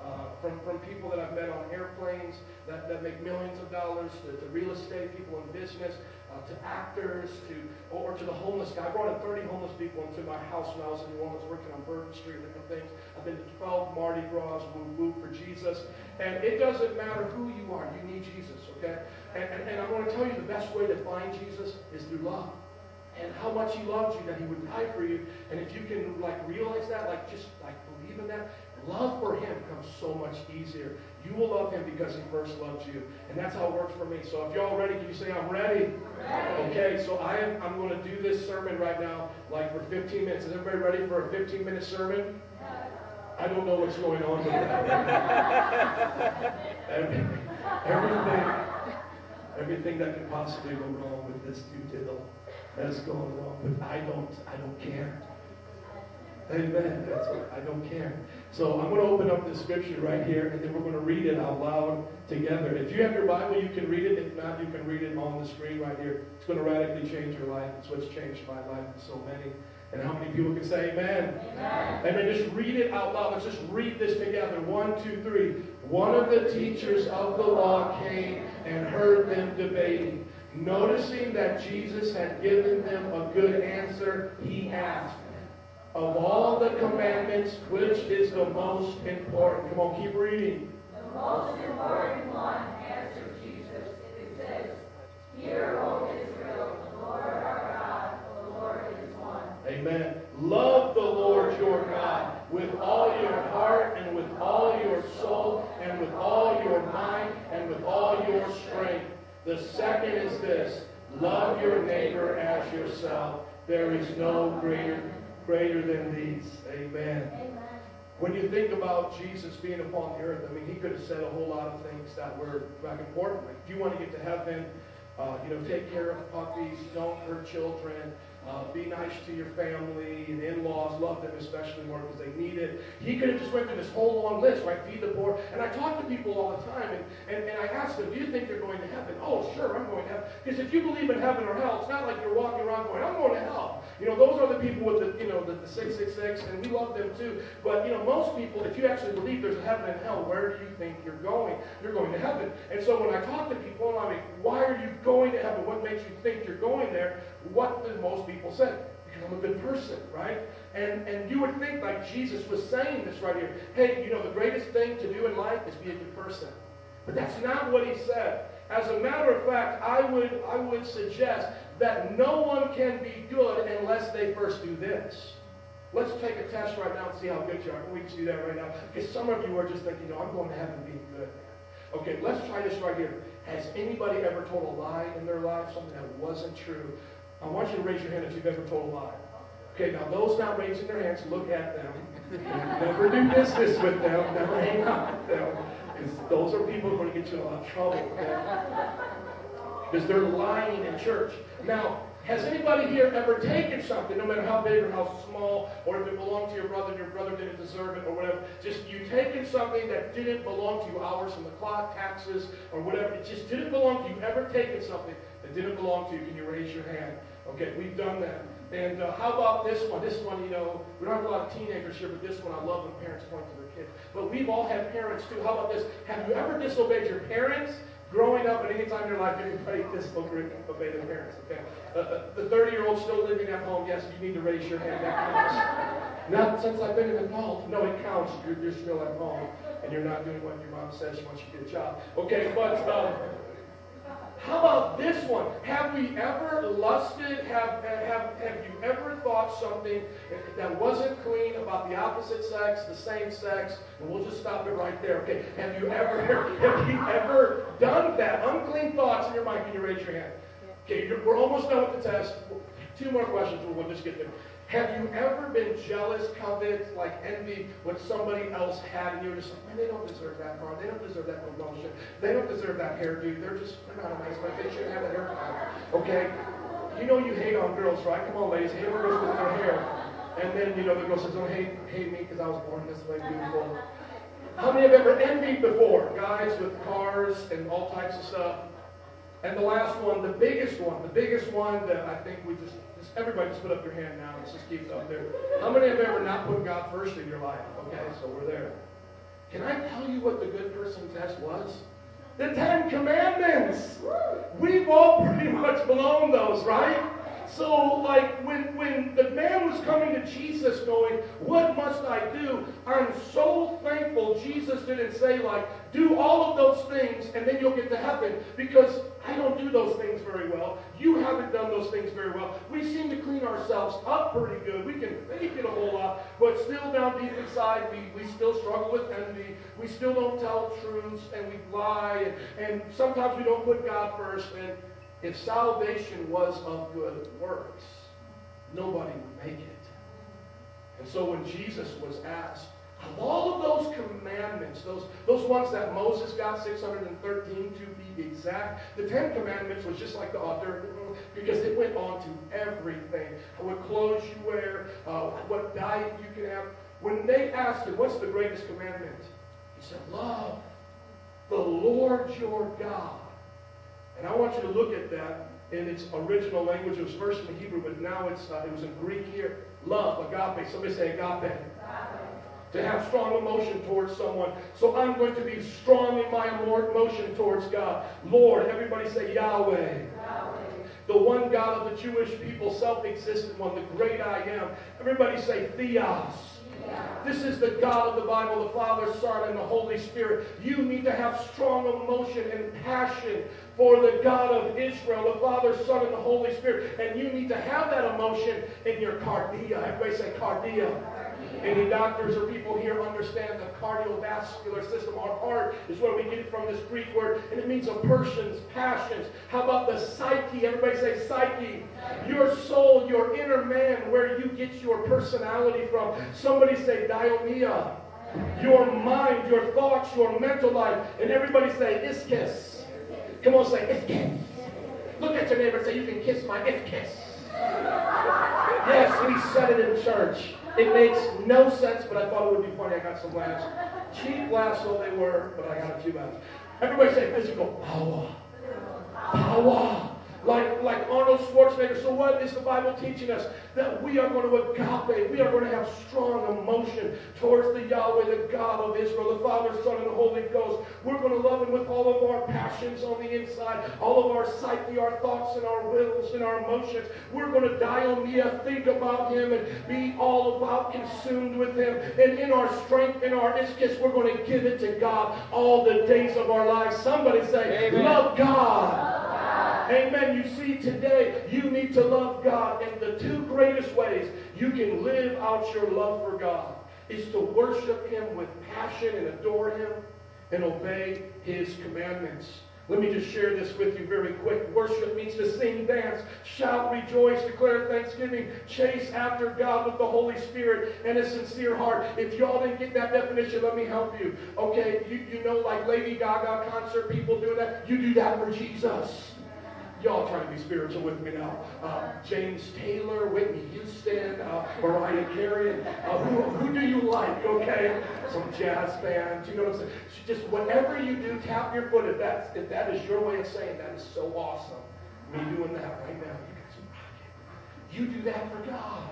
Uh, from, from people that I've met on airplanes that, that make millions of dollars, to, to real estate people in business, uh, to actors, to or to the homeless guy. I brought in 30 homeless people into my house when I was in New Orleans working on Bourbon Street and different things. I've been to 12 Mardi Gras, woo woo for Jesus. And it doesn't matter who you are, you need Jesus, okay? And, and, and I'm going to tell you the best way to find Jesus is through love. And how much he loves you, that he would die for you. And if you can like realize that, like just like believe in that, Love for him comes so much easier. You will love him because he first loved you. And that's how it works for me. So if y'all ready, can you say, I'm ready? ready. Okay, so I am, I'm going to do this sermon right now, like for 15 minutes. Is everybody ready for a 15 minute sermon? I don't know what's going on with that. everything, everything that could possibly go wrong with this due diddle has gone wrong. But I don't, I don't care. Amen. That's what I don't care. So I'm going to open up the scripture right here, and then we're going to read it out loud together. If you have your Bible, you can read it. If not, you can read it on the screen right here. It's going to radically change your life. It's what's changed my life and so many. And how many people can say amen? Amen. Amen. Just read it out loud. Let's just read this together. One, two, three. One of the teachers of the law came and heard them debating. Noticing that Jesus had given them a good answer, he asked, of all the commandments, which is the most important? Come on, keep reading. The most important one, answered Jesus. It says, Hear, O Israel, the Lord our God, the Lord is one. Amen. Love the Lord your God with all your heart and with all your soul and with all your mind and with all your strength. The second is this love your neighbor as yourself. There is no greater greater than these. Amen. Amen. When you think about Jesus being upon the earth, I mean, he could have said a whole lot of things that were like important. Like, if you want to get to heaven, uh, you know, take care of puppies, don't hurt children, uh, be nice to your family and in-laws. Love them especially more because they need it. He could have just went through this whole long list, right? Feed the poor. And I talk to people all the time, and, and, and I ask them, do you think you're going to heaven? Oh, sure, I'm going to heaven. Because if you believe in heaven or hell, it's not like you're walking around going, I'm going to hell. You know, those are the people with the, you know, the, the 666, and we love them too. But, you know, most people, if you actually believe there's a heaven and hell, where do you think you're going? You're going to heaven. And so when I talk to people, and I'm like, why are you going to heaven? What makes you think you're going there? What do most people say? Because I'm a good person, right? And, and you would think like Jesus was saying this right here. Hey, you know, the greatest thing to do in life is be a good person. But that's not what he said. As a matter of fact, I would, I would suggest that no one can be good unless they first do this. Let's take a test right now and see how good you are. We can do that right now. Because some of you are just thinking, no, I'm going to heaven being good. Okay, let's try this right here. Has anybody ever told a lie in their life, something that wasn't true? I want you to raise your hand if you've ever told a lie. Okay, now those not raising their hands, look at them. Never do business with them. Never hang out with them. Because those are people who are going to get you in a lot of trouble. Okay? Because they're lying in church. Now, has anybody here ever taken something, no matter how big or how small, or if it belonged to your brother and your brother didn't deserve it or whatever, just you taken something that didn't belong to you, hours from the clock, taxes, or whatever, it just didn't belong to you, ever taken something that didn't belong to you, can you raise your hand? Okay, we've done that. And uh, how about this one? This one, you know, we don't have a lot of teenagers here, but this one I love when parents point to their kids. But we've all had parents too. How about this? Have you ever disobeyed your parents growing up at any time in your life? Anybody disobey their parents? Okay. Uh, uh, the 30 year old still living at home, yes, you need to raise your hand. That counts. Not since I've been an adult. No, it counts. You're, you're still at home and you're not doing what your mom says she wants you to get a job. Okay, but. Um, how about this one? Have we ever lusted? Have, have, have you ever thought something that wasn't clean about the opposite sex, the same sex? And we'll just stop it right there. Okay. Have you ever have you ever done that? Unclean thoughts in your mind. Can you raise your hand? Okay, we're almost done with the test. Two more questions, we'll just get there. Have you ever been jealous, covet, like envy what somebody else had, and you're just like, man, they don't deserve that car, they don't deserve that promotion, they don't deserve that hairdo, they're just, they're not a nice guy, they shouldn't have that haircut. Okay? You know you hate on girls, right? Come on, ladies, hate on girls with their hair. And then, you know, the girl says, don't hate, hate me because I was born this way, beautiful. How many have ever envied before? Guys with cars and all types of stuff. And the last one, the biggest one, the biggest one that I think we just everybody just put up your hand now. Let's just keep it up there. How many have ever not put God first in your life? Okay, so we're there. Can I tell you what the good person test was? The Ten Commandments. We've all pretty much blown those, right? So, like, when, when the man was coming to Jesus going, What must I do? I'm so thankful Jesus didn't say, like, do all of those things and then you'll get to heaven because I don't do those things very well. You haven't done those things very well. We seem to clean ourselves up pretty good. We can fake it a whole lot, but still down deep inside, we, we still struggle with envy. We still don't tell truths and we lie. And, and sometimes we don't put God first. And if salvation was of good works, nobody would make it. And so when Jesus was asked, of all of those commandments, those, those ones that Moses got, 613 to be exact, the Ten Commandments was just like the author, because it went on to everything. What clothes you wear, uh, what diet you can have. When they asked him, what's the greatest commandment? He said, love the Lord your God. And I want you to look at that in its original language. It was first in Hebrew, but now it's uh, it was in Greek here. Love, agape. Somebody say agape. agape to have strong emotion towards someone. So I'm going to be strong in my emotion towards God. Lord, everybody say Yahweh. Yahweh. The one God of the Jewish people, self-existent one, the great I am. Everybody say Theos. This is the God of the Bible, the Father, Son, and the Holy Spirit. You need to have strong emotion and passion for the God of Israel, the Father, Son, and the Holy Spirit. And you need to have that emotion in your cardia. Everybody say cardia. Any doctors or people here understand the cardiovascular system. Our heart is where we get it from this Greek word, and it means a person's passions. How about the psyche? Everybody say psyche. Your soul, your inner man, where you get your personality from. Somebody say diomia. Your mind, your thoughts, your mental life. And everybody say ischus. Come on, say ischus. Look at your neighbor and say, you can kiss my ischus. Yes, we said it in church. It makes no sense, but I thought it would be funny. I got some laughs. Cheap laughs, though they were, but I got a few laughs. Everybody say physical power. Power like, like Arnold Schwarzenegger. So what is the Bible teaching us? That we are going to agape. We are going to have strong emotion towards the Yahweh, the God of Israel, the Father, Son, and the Holy Ghost. We're going to love Him with all of our passions on the inside, all of our psyche, our thoughts, and our wills, and our emotions. We're going to diomia, think about Him, and be all about consumed with Him. And in our strength, in our ischus, we're going to give it to God all the days of our lives. Somebody say, Amen. love God. Amen. You see, today you need to love God. And the two greatest ways you can live out your love for God is to worship Him with passion and adore Him and obey His commandments. Let me just share this with you very quick. Worship means to sing, dance, shout, rejoice, declare thanksgiving, chase after God with the Holy Spirit and a sincere heart. If y'all didn't get that definition, let me help you. Okay, you, you know, like Lady Gaga concert people doing that, you do that for Jesus. Y'all trying to be spiritual with me now. Uh, James Taylor, Whitney Houston, uh, Mariah Carey. Uh, who, who, do you like, okay? Some jazz band. You know what I'm saying? Just whatever you do, tap your foot. If, that's, if that is your way of saying that is so awesome. Me doing that right now. You do that for God.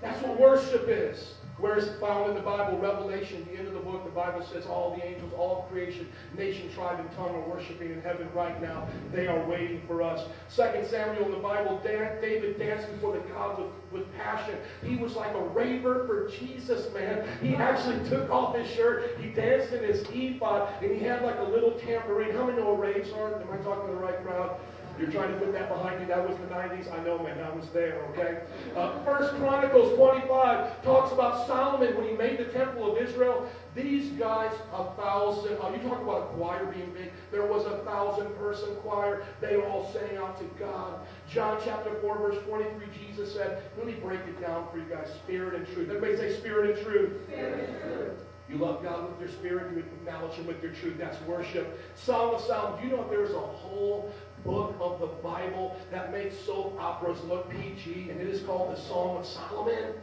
That's what worship is. Where is it found in the Bible? Revelation, the end of the book, the Bible says all the angels, all creation, nation, tribe, and tongue are worshiping in heaven right now. They are waiting for us. Second Samuel in the Bible, David danced before the God with, with passion. He was like a raver for Jesus, man. He actually took off his shirt, he danced in his ephod, and he had like a little tambourine. How many know raves are? Am I talking to the right crowd? You're trying to put that behind you. That was the 90s. I know, man. I was there, okay? Uh, First Chronicles 25 talks about Solomon when he made the temple of Israel. These guys, a thousand, uh, you talk about a choir being big. There was a thousand person choir. They all sang out to God. John chapter 4, verse 23, Jesus said, let me break it down for you guys. Spirit and truth. Everybody say spirit and truth. Spirit and truth. You love God with your spirit, you acknowledge Him with your truth. That's worship. Song of Solomon. Do you know there's a whole book of the Bible that makes soap operas look PG, and it is called the Song of Solomon?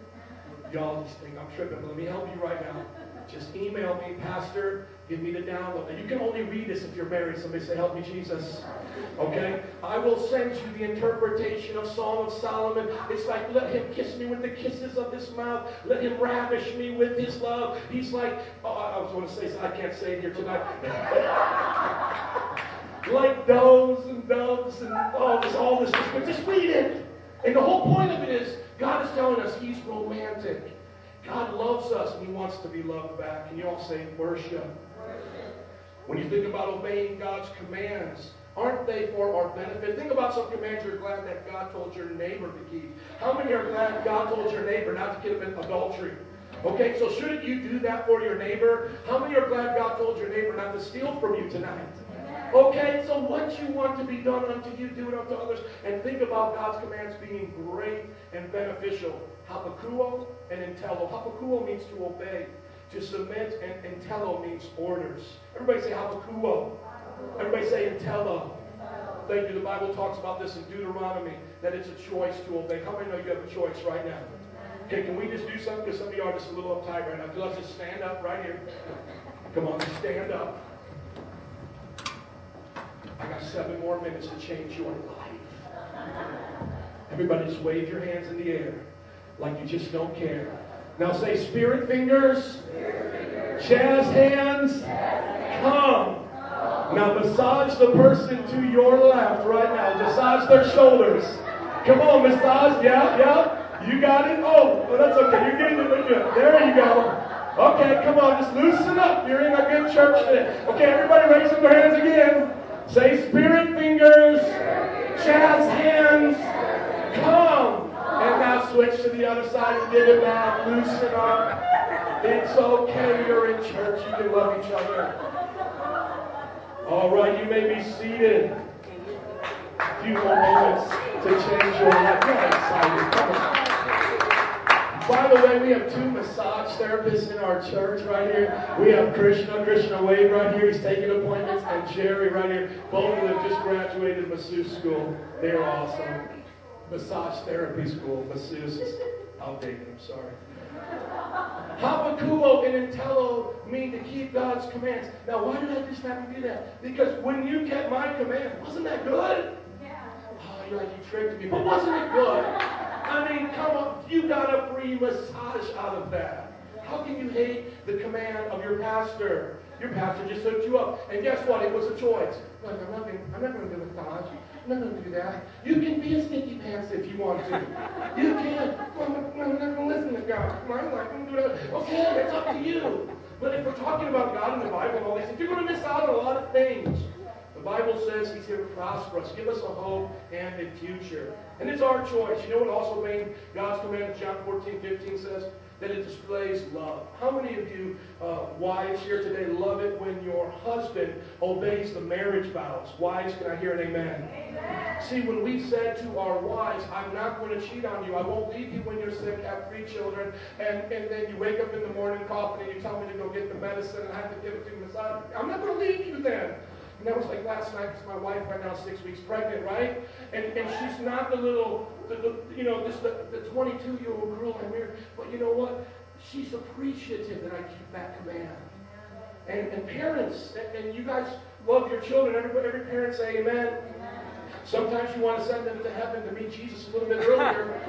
Y'all just think I'm tripping, but let me help you right now. Just email me, Pastor. Give me the download. You can only read this if you're married. Somebody say, Help me, Jesus. Okay? I will send you the interpretation of Song of Solomon. It's like, let him kiss me with the kisses of his mouth. Let him ravish me with his love. He's like, oh, I was going to say, I can't say it here tonight. like doves and doves and all this, all this. But just read it. And the whole point of it is, God is telling us He's romantic. God loves us and He wants to be loved back. And you all say worship. When you think about obeying God's commands, aren't they for our benefit? Think about some commands you're glad that God told your neighbor to keep. How many are glad God told your neighbor not to commit adultery? Okay, so shouldn't you do that for your neighbor? How many are glad God told your neighbor not to steal from you tonight? Okay, so what you want to be done unto you, do it unto others. And think about God's commands being great and beneficial. Hapakuo and intello. Hapakuo means to obey. To submit and intello means orders. Everybody say hapakuo. Everybody say intello. Thank you. The Bible talks about this in Deuteronomy, that it's a choice to obey. How many know you have a choice right now? Okay, can we just do something? Because some of you are just a little uptight right now. Let's just stand up right here. Come on, stand up. I got seven more minutes to change your life. Everybody just wave your hands in the air like you just don't care. Now say spirit fingers, jazz hands, come. Now massage the person to your left right now. Massage their shoulders. Come on, massage. Yeah, yeah. You got it? Oh, well, that's okay. You're getting it. Good. There you go. Okay, come on. Just loosen up. You're in a good church today. Okay, everybody raise up their hands again. Say spirit fingers, jazz hands, come. And now switch to the other side and give it back. Loosen up. It's okay. You're in church. You can love each other. All right, you may be seated. A few more moments to change your life. Get excited. Come on. By the way, we have two massage therapists in our church right here. We have Krishna, Krishna Wade right here. He's taking appointments, and Jerry right here. Both of them just graduated masseuse school. They're awesome. Massage therapy school, masseuse. Outdated, I'm sorry. Hapakuo and Intello mean to keep God's commands. Now, why did I just have to do that? Because when you kept my command, wasn't that good? Yeah. Oh, you're like, you tricked me. But wasn't it good? I mean, come on. You got a free massage out of that. How can you hate the command of your pastor? Your pastor just hooked you up. And guess what? It was a choice. Look, I'm not going I'm not going to do a massage. I'm not going to do that. You can be a sticky pants if you want to. You can. I'm, not going to listen to God. I'm not going to do that. Okay, it's up to you. But if we're talking about God and the Bible and all these things, you're going to miss out on a lot of things. The Bible says He's here to prosper us, give us a hope and a future. And it's our choice. You know what also made God's command, in John 14, 15 says? That it displays love. How many of you uh, wives here today love it when your husband obeys the marriage vows? Wives, can I hear an amen? amen? See, when we said to our wives, I'm not going to cheat on you, I won't leave you when you're sick, have three children, and, and then you wake up in the morning coughing and you tell me to go get the medicine and I have to give it to you. I'm not going to leave you then. And that was like last night because my wife right now is six weeks pregnant, right? And, and she's not the little, the, the, you know, this the, the 22 year old girl I'm here. But you know what? She's appreciative that I keep that command. And, and parents, and, and you guys love your children. Every, every parent say amen. Sometimes you want to send them to heaven to meet Jesus a little bit earlier.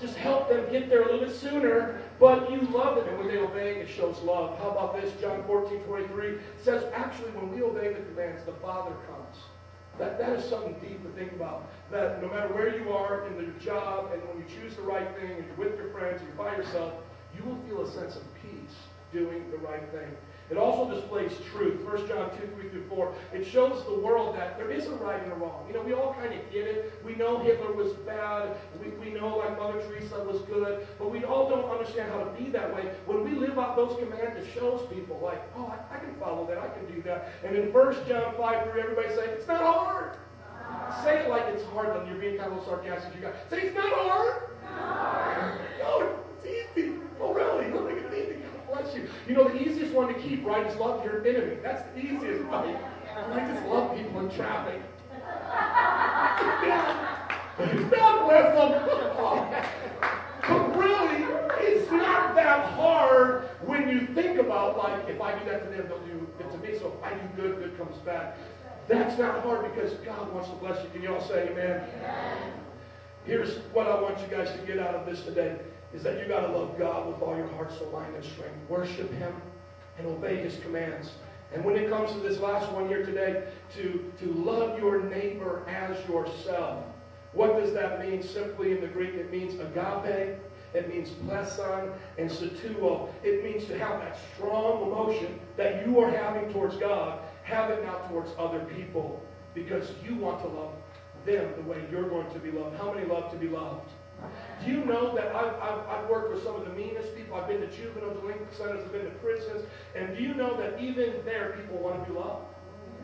Just help them get there a little bit sooner, but you love them. And when they obey, it shows love. How about this? John 14, 23 says, actually, when we obey the commands, the Father comes. That, that is something deep to think about. That no matter where you are in your job, and when you choose the right thing, and you're with your friends, you're by yourself, you will feel a sense of peace doing the right thing. It also displays truth. 1 John 2, 3 through 4. It shows the world that there is a right and a wrong. You know, we all kind of get it. We know Hitler was bad. We, we know like Mother Teresa was good. But we all don't understand how to be that way. When we live out those commands, it shows people like, oh, I, I can follow that. I can do that. And in 1 John 5, 3, everybody say, it's not hard. Say it like it's hard, then you're being kind of a little sarcastic. You got say it's not hard. No, it's easy. Oh, really? Think it's easy? Bless you. You know, the easiest one to keep, right, is love your enemy. That's the easiest, right? I just love people in traffic. God bless them. But really, it's not that hard when you think about, like, if I do that to them, they'll do it to me. So if I do good, good comes back. That's not hard because God wants to bless you. Can you all say amen? amen? Here's what I want you guys to get out of this today is that you got to love God with all your heart, soul, mind, and strength. Worship Him and obey His commands. And when it comes to this last one here today, to, to love your neighbor as yourself. What does that mean? Simply in the Greek, it means agape, it means plesion, and pseudo. It means to have that strong emotion that you are having towards God, have it now towards other people, because you want to love them the way you're going to be loved. How many love to be loved? Do you know that I've, I've, I've, worked with some of the meanest people? I've been to juvenile delinquent centers, I've been to prisons, and do you know that even there people want to be loved?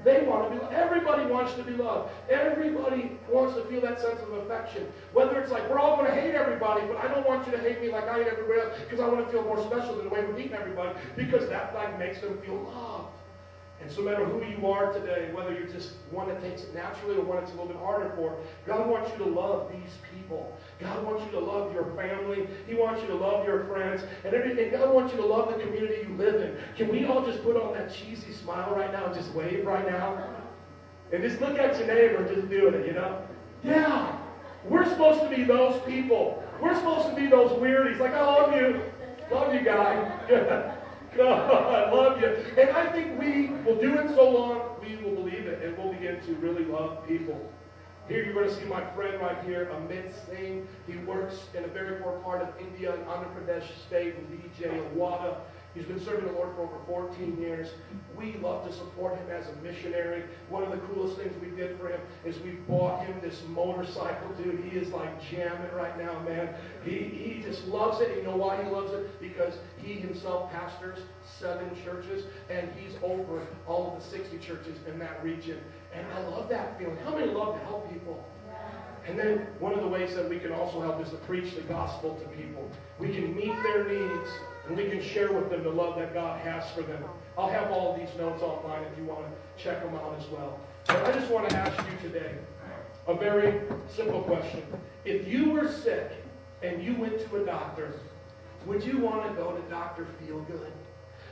They want to be loved. Everybody wants to be loved. Everybody wants to feel that sense of affection. Whether it's like, we're all going to hate everybody, but I don't want you to hate me like I hate everybody else because I want to feel more special than the way we're hating everybody because that like makes them feel loved. And so no matter who you are today, whether you're just one that takes it naturally or one that's a little bit harder for, God wants you to love these people. God wants you to love your family. He wants you to love your friends. And, everything. God wants you to love the community you live in. Can we all just put on that cheesy smile right now and just wave right now? And just look at your neighbor just do it, you know? Yeah. We're supposed to be those people. We're supposed to be those weirdies. Like, I love you. Love you, guy. God, I love you. And I think we will do it so long, we will believe it, and we'll begin to really love people. Here you're going to see my friend right here, Amit Singh. He works in a very poor part of India, in Andhra Pradesh state, in DJ Awada. He's been serving the Lord for over 14 years. We love to support him as a missionary. One of the coolest things we did for him is we bought him this motorcycle, dude. He is like jamming right now, man. He, he just loves it. You know why he loves it? Because he himself pastors seven churches, and he's over all of the 60 churches in that region. And I love that feeling. How many love to help people? And then one of the ways that we can also help is to preach the gospel to people. We can meet their needs and we can share with them the love that God has for them. I'll have all these notes online if you want to check them out as well. But I just want to ask you today a very simple question. If you were sick and you went to a doctor, would you want to go to Dr. Feelgood?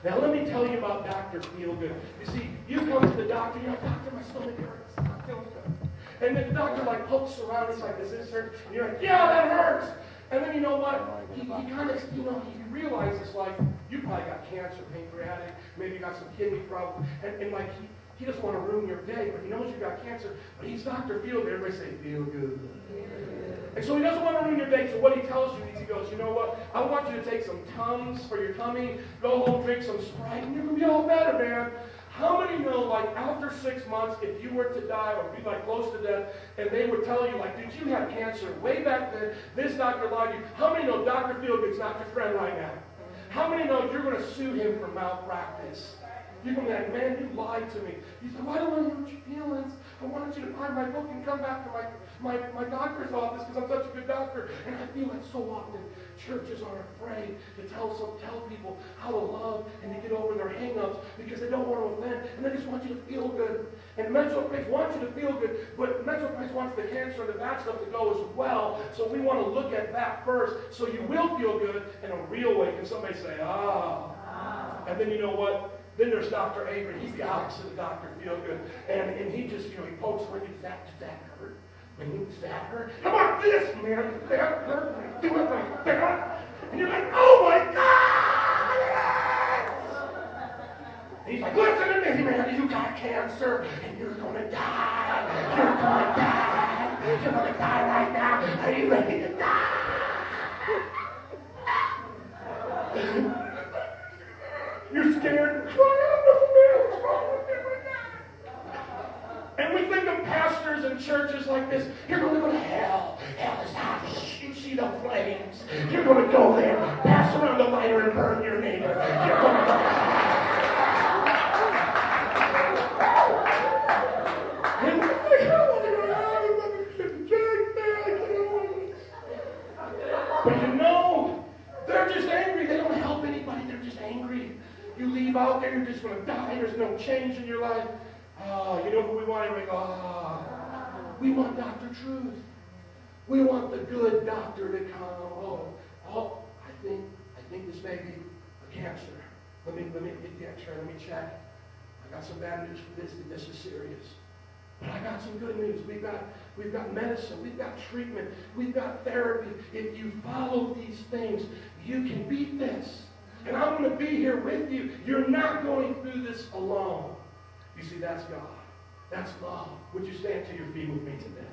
Now let me tell you about Dr. Feelgood. You see, you come to the doctor, you're like, doctor, my stomach hurts. I'm feeling good. And then the doctor like pokes around, he's like, does this hurt? And you're like, yeah, that hurts. And then you know what? He, he kind of, you know, he realizes like, you probably got cancer, pancreatic, maybe you got some kidney problem, and, and like he, he doesn't want to ruin your day, but he knows you got cancer. But he's Dr. Feelgood. Everybody say, feel good. And so he doesn't want to ruin your day. So what he tells you is he goes, you know what? I want you to take some Tums for your tummy, go home, drink some Sprite, and you're going to be all better, man. How many know, like, after six months, if you were to die or be, like, close to death, and they would tell you, like, did you have cancer way back then? This doctor lied to you. How many know Dr. Feelgood's not your friend right now? How many know you're going to sue him for malpractice? You're going to be like, man, you lied to me. He said, I don't want hurt your feelings. I wanted you to buy my book and come back to my, my, my doctor's office because I'm such a good doctor. And I feel like so often churches are afraid to tell some, tell people how to love and to get over their hang-ups because they don't want to offend and they just want you to feel good. And mental Praise wants you to feel good, but mental Praise wants the cancer and the bad stuff to go as well. So we want to look at that first so you will feel good in a real way. Can somebody say, ah? ah. And then you know what? Then there's Dr. Avery. He's the opposite of Dr. Feelgood. And, and he just, you know, he pokes when does that, does that hurt? When does that hurt? How about this, man? Does that hurt? Do it like that? And you're like, oh my God! Yes! And he's like, listen to me, man. You got cancer, and you're gonna die. You're gonna die. You're gonna die right now. Are you ready to die? You're scared. What's wrong with you? And we think of pastors and churches like this. You're going to go to hell. Hell is hot. You see the flames. You're going to go there, pass around the lighter and burn your neighbor. You're going to go leave out there, you're just going to die. There's no change in your life. Ah, you know who we want? We go, ah, we want Dr. Truth. We want the good doctor to come. Oh, oh, I think, I think this may be a cancer. Let me, let me get the X-ray. Let me check. I got some bad news for this. This is serious. But I got some good news. We've got, we've got medicine. We've got treatment. We've got therapy. If you follow these things, you can beat this. And I want to be here with you. You're not going through this alone. You see, that's God. That's love. Would you stand to your feet with me today?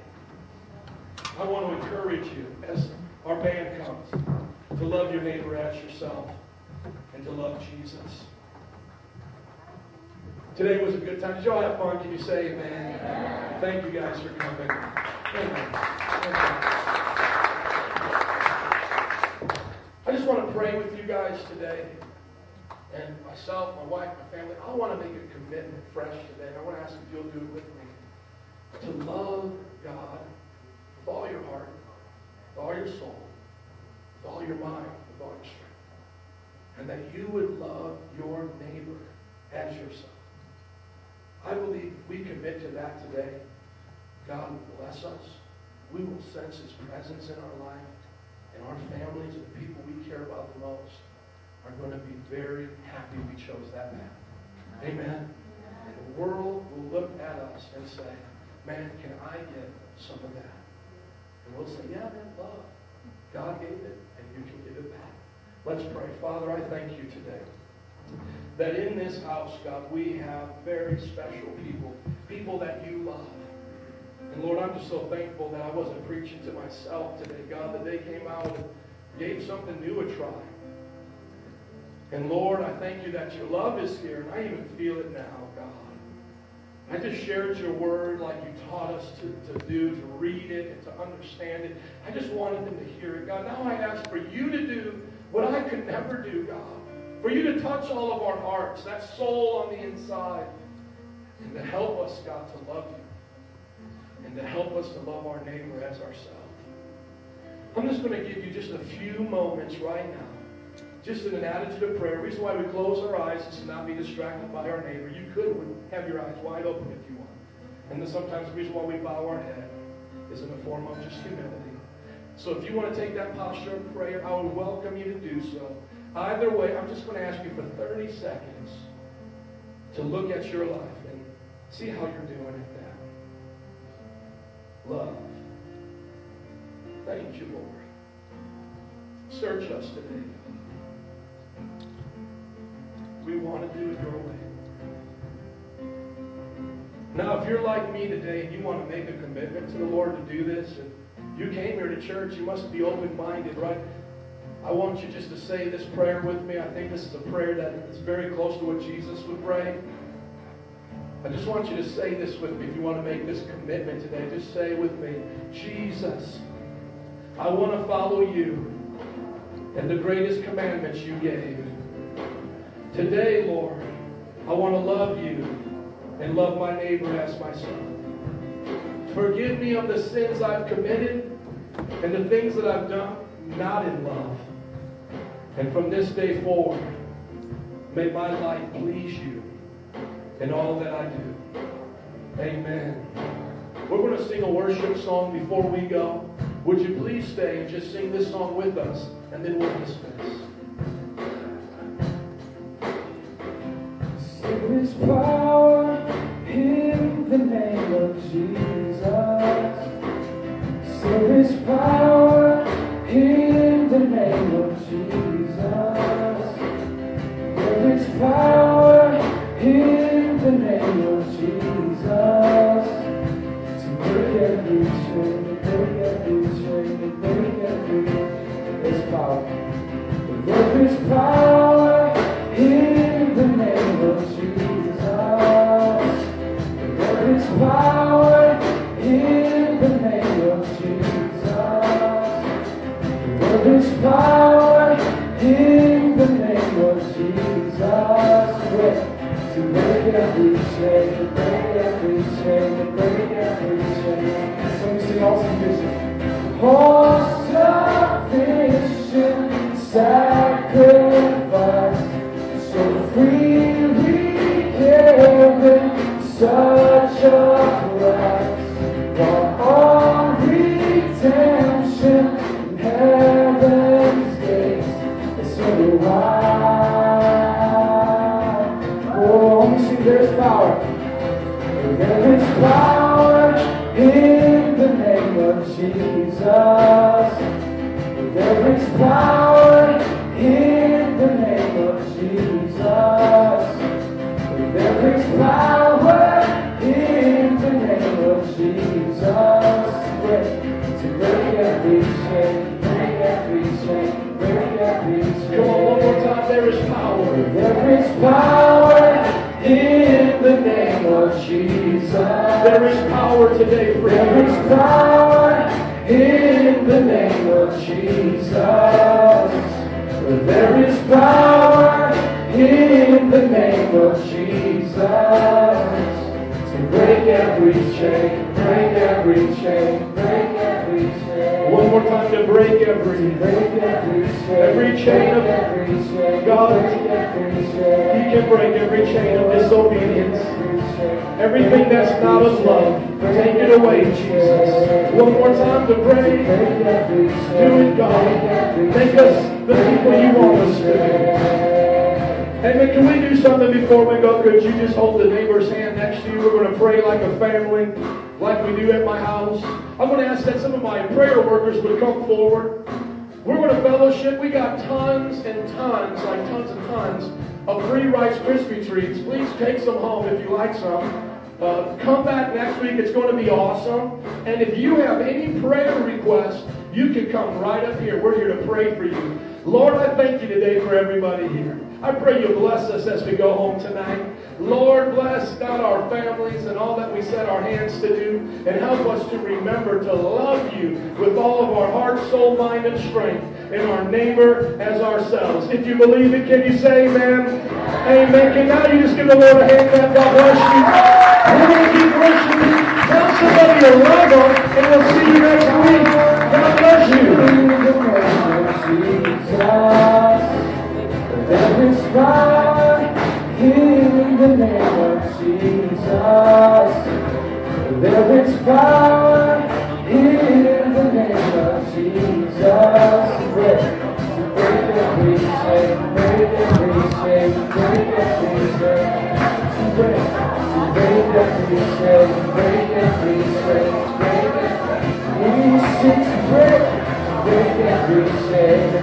I want to encourage you as our band comes to love your neighbor as yourself and to love Jesus. Today was a good time. Did y'all have fun? Can you say amen? Thank you guys for coming. Amen. Amen. I just want to pray with you guys today. And myself, my wife, my family, I want to make a commitment fresh today. I want to ask if you'll do it with me. To love God with all your heart, with all your soul, with all your mind, with all your strength. And that you would love your neighbor as yourself. I believe if we commit to that today, God will bless us. We will sense His presence in our life, and our families and the people we care about the most are going to be very happy we chose that path. Amen. And the world will look at us and say, man, can I get some of that? And we'll say, yeah, man, love. God gave it, and you can give it back. Let's pray. Father, I thank you today that in this house, God, we have very special people, people that you love. And Lord, I'm just so thankful that I wasn't preaching to myself today, God, that they came out and gave something new a try. And Lord, I thank you that your love is here, and I even feel it now, God. I just shared your word like you taught us to, to do, to read it and to understand it. I just wanted them to hear it. God, now I ask for you to do what I could never do, God. For you to touch all of our hearts, that soul on the inside, and to help us, God, to love you. And to help us to love our neighbor as ourselves. I'm just going to give you just a few moments right now just in an attitude of prayer. The reason why we close our eyes is to not be distracted by our neighbor. You could have your eyes wide open if you want. And sometimes the reason why we bow our head is in a form of just humility. So if you want to take that posture of prayer, I would welcome you to do so. Either way, I'm just going to ask you for 30 seconds to look at your life and see how you're doing at that. Love. Thank you, Lord. Search us today, We want to do it your way. Now, if you're like me today and you want to make a commitment to the Lord to do this, and you came here to church, you must be open-minded, right? I want you just to say this prayer with me. I think this is a prayer that is very close to what Jesus would pray. I just want you to say this with me if you want to make this commitment today. Just say with me, Jesus, I want to follow you and the greatest commandments you gave. Today, Lord, I want to love you and love my neighbor as myself. Forgive me of the sins I've committed and the things that I've done not in love. And from this day forward, may my life please you in all that I do. Amen. We're going to sing a worship song before we go. Would you please stay and just sing this song with us, and then we'll dismiss. There is power in the name of Jesus. There is power power in the name of Jesus. Break, to break every chain, break every chain, break every chain. So we sing all sufficient. All sufficient sacrifice. Power. There is power in the name of Jesus. There is power in the name of Jesus. There is power in the name of Jesus. To break every chain, break every chain, break every chain. Come on, one more time. There is power. There is power of Jesus. There is power today for There is power in the name of Jesus. There is power in the name of Jesus. To break every chain, break every chain, break every chain. One more time to break every. Break every chain. Of- break. God, He can break every chain of disobedience. Everything that's not of love, take it away, Jesus. One more time to pray. Do it, God. Make us the people you want us to be. Man, can we do something before we go? Could you just hold the neighbor's hand next to you? We're going to pray like a family, like we do at my house. I'm going to ask that some of my prayer workers would come forward. We're going to fellowship. We got tons and tons, like tons and tons, of free Rice Krispie treats. Please take some home if you like some. Uh, come back next week. It's going to be awesome. And if you have any prayer requests, you can come right up here. We're here to pray for you. Lord, I thank you today for everybody here. I pray you bless us as we go home tonight. Lord, bless God our families and all that we set our hands to do, and help us to remember to love you with all of our heart, soul, mind, and strength, and our neighbor as ourselves. If you believe it, can you say amen? Amen. Can now you just give the Lord a hand clap? God bless you. We're going to keep worshiping. Tell somebody you love them, and we'll see you next week. God bless you. The name of Jesus. There is power in the name of Jesus. Break, every chain,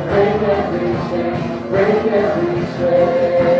break every chain, break every chain.